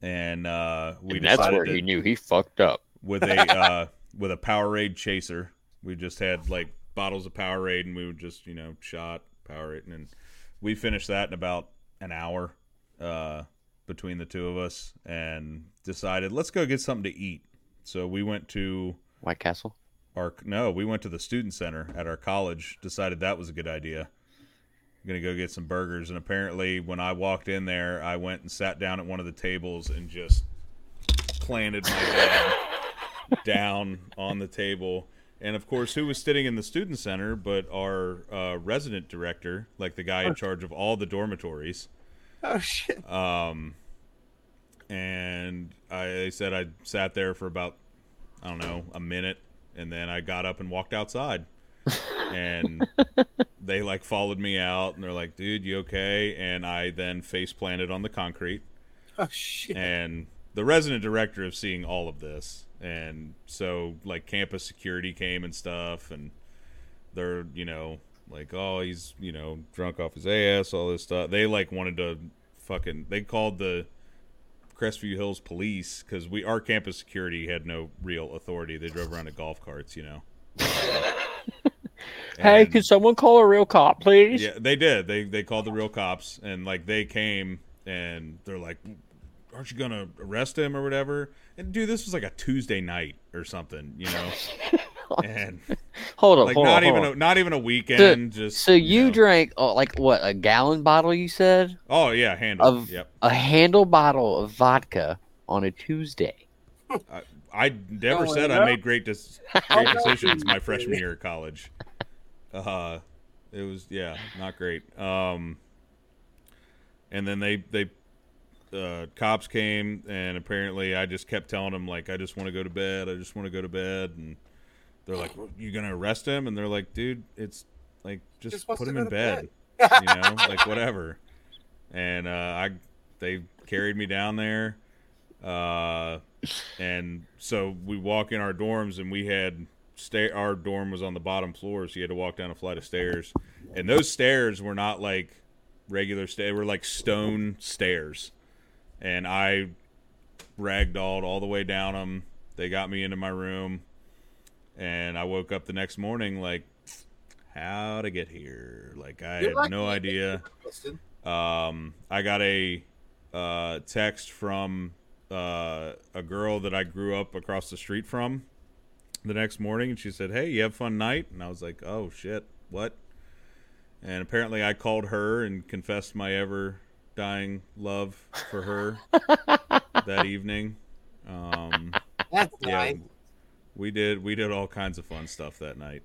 and uh, we and that's decided where to, he knew he fucked up. with a uh, with a Powerade chaser. We just had like bottles of Powerade, and we would just you know shot Powerade, and we finished that in about an hour uh, between the two of us, and decided let's go get something to eat. So we went to White Castle. our no, we went to the student center at our college. Decided that was a good idea. gonna go get some burgers, and apparently when I walked in there, I went and sat down at one of the tables and just planted my head down on the table. And of course, who was sitting in the student center but our uh, resident director, like the guy in charge of all the dormitories. Oh shit! Um, and I they said I sat there for about I don't know a minute, and then I got up and walked outside, and they like followed me out, and they're like, "Dude, you okay?" And I then face planted on the concrete, Oh shit! and the resident director of seeing all of this, and so like campus security came and stuff, and they're you know like oh he's you know drunk off his ass, all this stuff. They like wanted to fucking they called the Crestview Hills police because we our campus security had no real authority. They drove around in golf carts, you know. Hey, could someone call a real cop, please? yeah, they did. They they called the real cops and like they came and they're like, "Aren't you gonna arrest him or whatever?" And dude, this was like a Tuesday night or something, you know. and Hold on, like hold not on, even hold a, not even a weekend. just So you know. drank oh, like what a gallon bottle? You said Oh yeah, handle. of Yep. a handle bottle of vodka on a Tuesday. I never Oh, said yeah? I made great dis- great decisions my freshman year of college. Uh, it was yeah, not great. Um, and then they they uh, cops came and apparently I just kept telling them like I just want to go to bed. I just want to go to bed and they're like, well, "You gonna arrest him?" And they're like, "Dude, it's like just, Just put him in to bed." you know, like whatever. And uh, I they carried me down there. Uh, and so we walk in our dorms and we had stair our dorm was on the bottom floor so you had to walk down a flight of stairs and those stairs were not like regular stairs they were like stone stairs and i ragdolled all the way down them they got me into my room and i woke up the next morning like how to get here like i You're had lucky no idea um, I got a uh, text from uh, a girl that I grew up across the street from the next morning, and she said, "Hey, you have fun night?" And I was like, "Oh shit, what?" And apparently, I called her and confessed my ever dying love for her that evening. Um, That's yeah, nice. We did we did all kinds of fun stuff that night.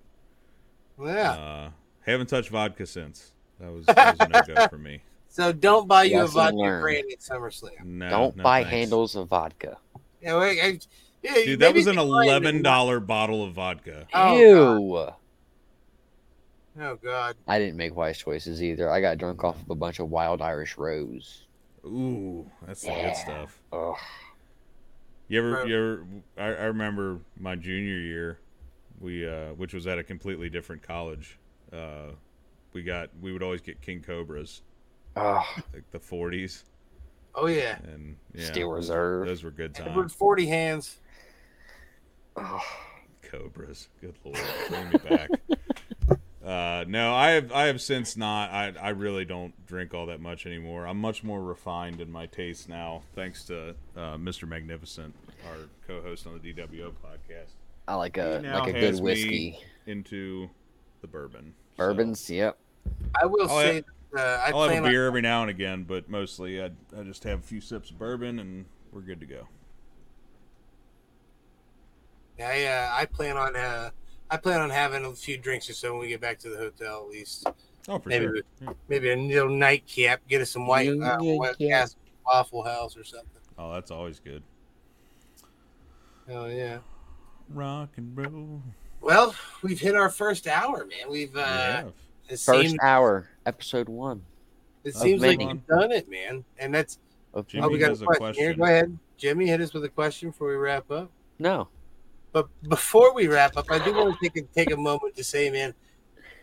Yeah. Uh, haven't touched vodka since. That was, that was no go for me. So don't buy you a vodka learned. granny at SummerSlam. No, Don't no buy thanks. handles of vodka. Yeah, well, I, yeah, Dude, that was an they find it. eleven dollar bottle of vodka. Oh, Ew. Oh God. I didn't make wise choices either. I got drunk off of a bunch of wild Irish rose. Ooh, that's the good stuff. Ugh. You ever, Bro. you ever? I, I remember my junior year, we, uh, which was at a completely different college. Uh, we got, we would always get King Cobras, Ugh. like the forties, Oh yeah. and yeah, Steel Reserve. those were good Edward times. forty hands. Ugh. Cobras, good lord, bring me back. Uh, no, I have I have since not. I I really don't drink all that much anymore. I'm much more refined in my taste now, thanks to uh, Mr. Magnificent, our co-host on the DWO podcast. I like a like a good whiskey. into the bourbon. So, Bourbons, yep. I will I'll say, uh, I I'll have plan a on beer every now and again, but mostly I I just have a few sips of bourbon and we're good to go. I uh, I plan on uh, I plan on having a few drinks or so when we get back to the hotel at least. Oh, for Maybe sure. we- Maybe a little nightcap, get us some white uh, white yeah. Castle Waffle House or something. Oh, that's always good. Oh yeah. Rock and roll. Well, we've hit our first hour, man. We've uh, yeah. it First seems hour, episode one. it of seems like many. you've done it, man. And that's Jimmy oh, we got has a a question, here. question. Go ahead, Jimmy. Hit us with a question before we wrap up. No. But before we wrap up, I do want to take a, take a moment to say, man,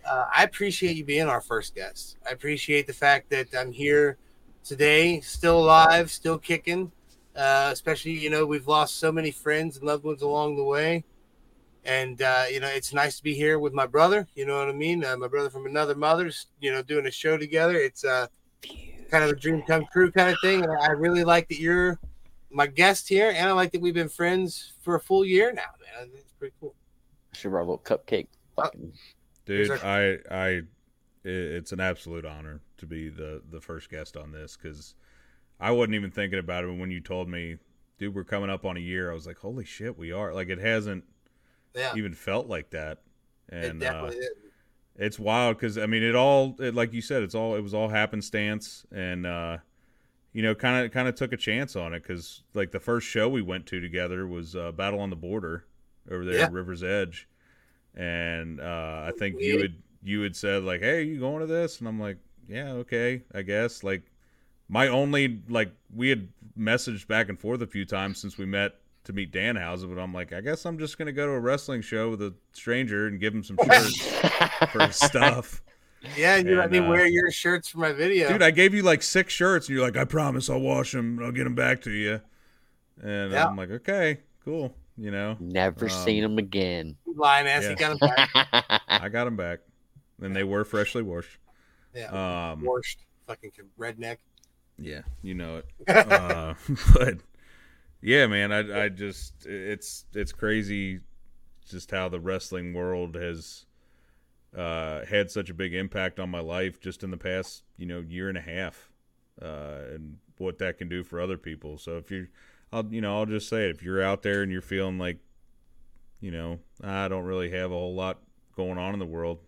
uh, I appreciate you being our first guest. I appreciate the fact that I'm here today, still alive, still kicking. Uh, especially, you know, we've lost so many friends and loved ones along the way. And, uh, you know, it's nice to be here with my brother. You know what I mean? Uh, my brother from another mother's, you know, doing a show together. It's uh, kind of a dream come true kind of thing. And I really like that you're my guest here. And I like that we've been friends for a full year now, man. It's pretty cool. Should brought a little cupcake. Fucking Dude, Here's I, I, i- it's an absolute honor to be the the first guest on this because I wasn't even thinking about it when you told me, dude, we're coming up on a year. I was like, holy shit, we are. Like, it hasn't Yeah, even felt like that, it and uh, is. it's wild because I mean, it all, it, like you said, it's all, it was all happenstance, and uh, you know, kind of, kind of took a chance on it because like the first show we went to together was uh, Battle on the Border over there Yeah. at River's Edge, and uh, I think you had you had said like, "Hey, you going to this?" And I'm like, "Yeah, okay, I guess." Like, my only like we had messaged back and forth a few times since we met to meet Danhausen, but I'm like, I guess I'm just gonna go to a wrestling show with a stranger and give him some shirts for his stuff. Yeah, you let me uh, wear your shirts for my video. Dude, I gave you like six shirts, and you're like, I promise I'll wash them. I'll get them back to you. And Yeah. I'm like, okay, cool. You know, Never Um, seen them again. lying ass. He yeah. got him back. I got them back, and they were freshly washed. Yeah, Um, washed. Fucking redneck. yeah, you know it. uh, but yeah, man, I I just it's it's crazy, just how the wrestling world has uh, had such a big impact on my life just in the past you know year and a half, uh, and what that can do for other people. So if you're, I'll you know I'll just say it, if you're out there and you're feeling like, you know, I don't really have a whole lot going on in the world.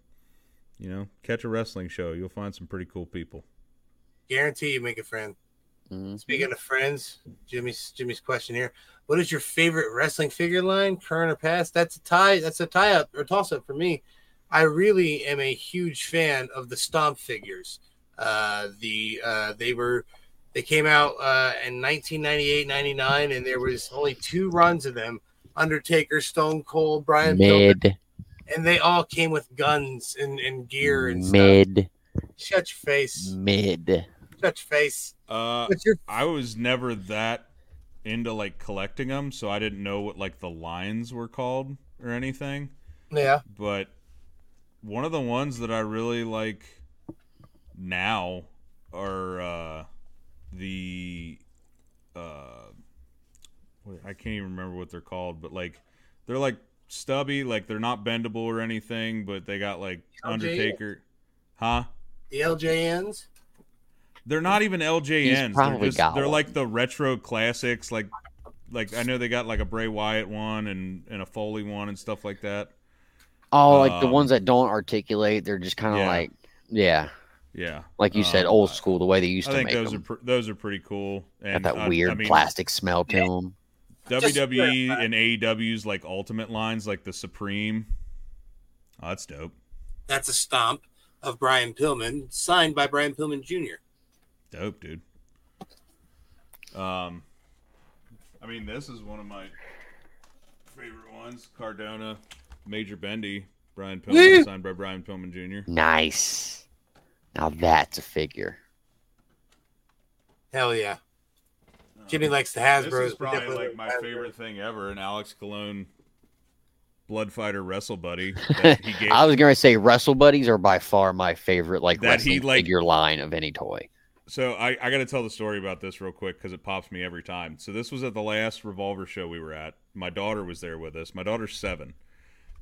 You know, catch a wrestling show. You'll find some pretty cool people. Guarantee you make a friend. Mhm. Speaking of friends, Jimmy's Jimmy's question here: What is your favorite wrestling figure line, current or past? That's a tie. That's a tie up or toss up for me. I really am a huge fan of the Stomp figures. Uh, the uh, they were they came out uh, in 1998, 99, and there was only two runs of them: Undertaker, Stone Cold, Brian Pillman, Mid, and they all came with guns and, and gear and stuff. mid, Shut your face! mid. Shut your face! Uh, your I was never that into like collecting them, so I didn't know what like the lines were called or anything. yeah? But one of the ones that I really like now are uh, the uh, I can't even remember what they're called, but like they're like stubby, like they're not bendable or anything, but they got like LJN? Undertaker, huh? The LJNs. They're not even He's LJNs. They're just got they're one. like the retro classics. Like like I know they got like a Bray Wyatt one and and a Foley one and stuff like that. Oh, like the Um, ones that don't articulate, they're just kind of yeah. like, yeah. Yeah, Like you said, Um, old school, the way they used I to think make those them. are pr- those are pretty cool. Got that I- weird I mean, plastic smell to them. WWE Just and AEW's like ultimate lines, like the Supreme. Oh, that's dope. That's a stomp of Brian Pillman, signed by Brian Pillman Jr. Dope, dude. Um, I mean, this is one of my favorite ones. Cardona, Major Bendy, Brian Woo! Pillman, signed by Brian Pillman Jr. Nice. Now that's a figure. Hell yeah. Um, Jimmy likes the This Hasbro's. is probably like my Hasbro. favorite thing ever. An Alex Colon Blood Fighter Wrestle Buddy that he gave. I was gonna say Wrestle Buddies are by far my favorite like That he, wrestling like- figure line of any toy. So I, I got to tell the story about this real quick because it pops me every time. So this was at the last Revolver show we were at. My daughter was there with us. My daughter's seven,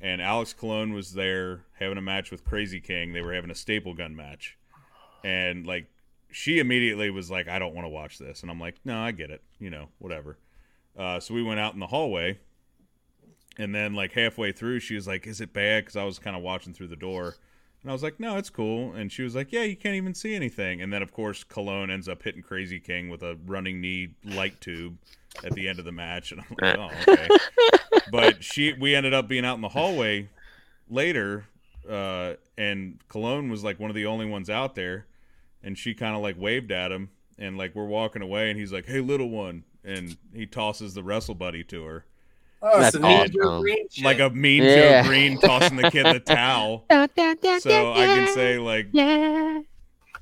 and Alex Colon was there having a match with Crazy King. They were having a staple gun match, and like she immediately was like, "I don't want to watch this," and I'm like, "No, I get it. You know, whatever." Uh, so we went out in the hallway, and then like halfway through, she was like, "Is it bad?" Because I was kind of watching through the door. And I was like, no, it's cool. And she was like, yeah, you can't even see anything. And then, of course, Colon ends up hitting Crazy King with a running knee light tube at the end of the match. And I'm like, oh, okay. but she, we ended up being out in the hallway later. Uh, and Colon was like one of the only ones out there. And she kind of like waved at him. And like we're walking away. And he's like, hey, little one. And he tosses the wrestle buddy to her. Oh, That's some Mean Joe awesome. Greene. Like a mean Yeah. Joe Greene tossing the kid the towel. So I can say, like, yeah.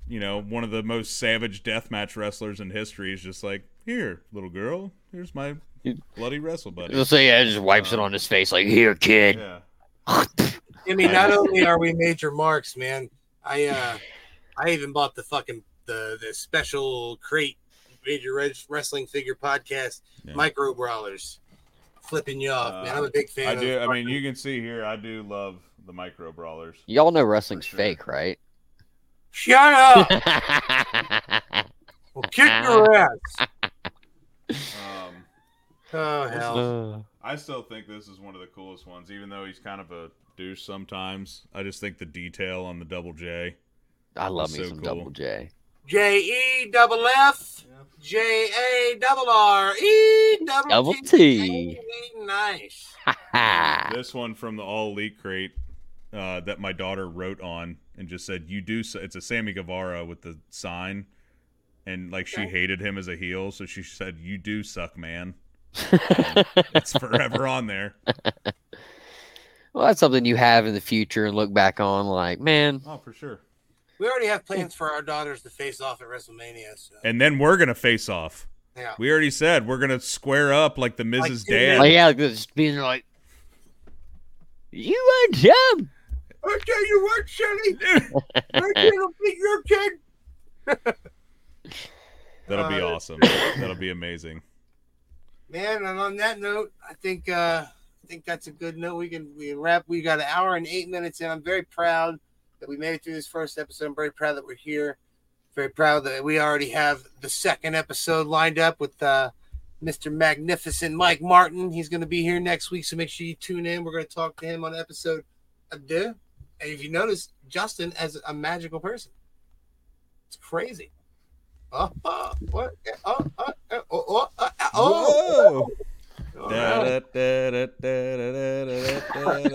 you know, one of the most savage deathmatch wrestlers in history is just like, here, little girl, here's my bloody wrestle buddy. So yeah, just wipes it on his face like, here, kid. Yeah. I mean, not only are we major marks, man. I uh, I even bought the fucking the the special crate major Res- wrestling figure podcast Yeah. micro brawlers, flipping you off, man. I'm a big fan. I of do. I mean, you can see here, I do love the micro brawlers. Y'all know wrestling's sure. fake, right? shut up. We'll kick your ass. Um, Oh hell. I still think this is one of the coolest ones, even though he's kind of a douche sometimes. I just think the detail on the double J. I love That's me so some cool. Double J. J E double F J A double R E double Double T. T. Nice. This one from the All Elite crate uh, that my daughter wrote on and just said, "You do." su-" It's a Sammy Guevara with the sign, and like she hated him as a heel, so she said, "You do suck, man." It's forever on there. well, that's something you have in the future and look back on like, man, Oh, for sure. We already have plans for our daughters to face off at WrestleMania. So. And then we're gonna face off. Yeah. We already said we're gonna square up like the Mrs. two Dad. like, yeah, just being like, you are dumb. I tell you what, Shelly, I gonna beat your kid. That'll be Uh, awesome. That'll be amazing. Man, and on that note, I think uh I think that's a good note. We can we wrap. We got an hour and eight minutes in. I'm very proud that we made it through this first episode. I'm very proud that we're here. Very proud that we already have the second episode lined up with uh Mr. Magnificent Mike Martin. He's going to be here next week, so make sure you tune in. We're going to talk to him on episode deux. And if you notice, Justin as a magical person, it's crazy. Oh, oh what? Oh, oh, oh, oh.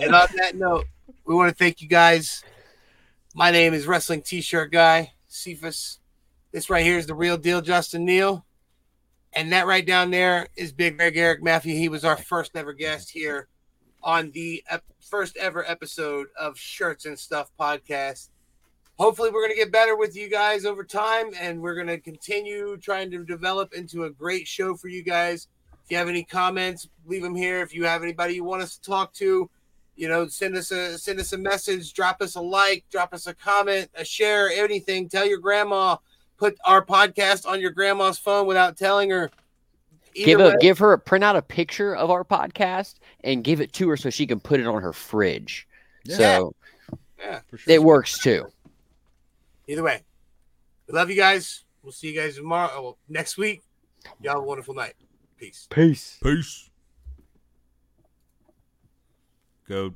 And on that note, we want to thank you guys. My name is Wrestling T-shirt Guy, Cephas. This right here is the real deal, Justin Neal. And that right down there is Big Rig Eric Maffey. He was our first ever guest here on the ep- first ever episode of Shirts and Stuff podcast. Hopefully, we're going to get better with you guys over time, and we're going to continue trying to develop into a great show for you guys. If you have any comments, leave them here. If you have anybody you want us to talk to, you know, send us a send us a message, drop us a like, drop us a comment, a share, anything. Tell your grandma, put our podcast on your grandma's phone without telling her. Either Give way, a give her print out a picture of our podcast and give it to her so she can put it on her fridge. So yeah. For sure. it works too. Either way, we love you guys. We'll see you guys tomorrow. Oh, well, next week. Y'all have a wonderful night. Peace. Peace. Peace. Go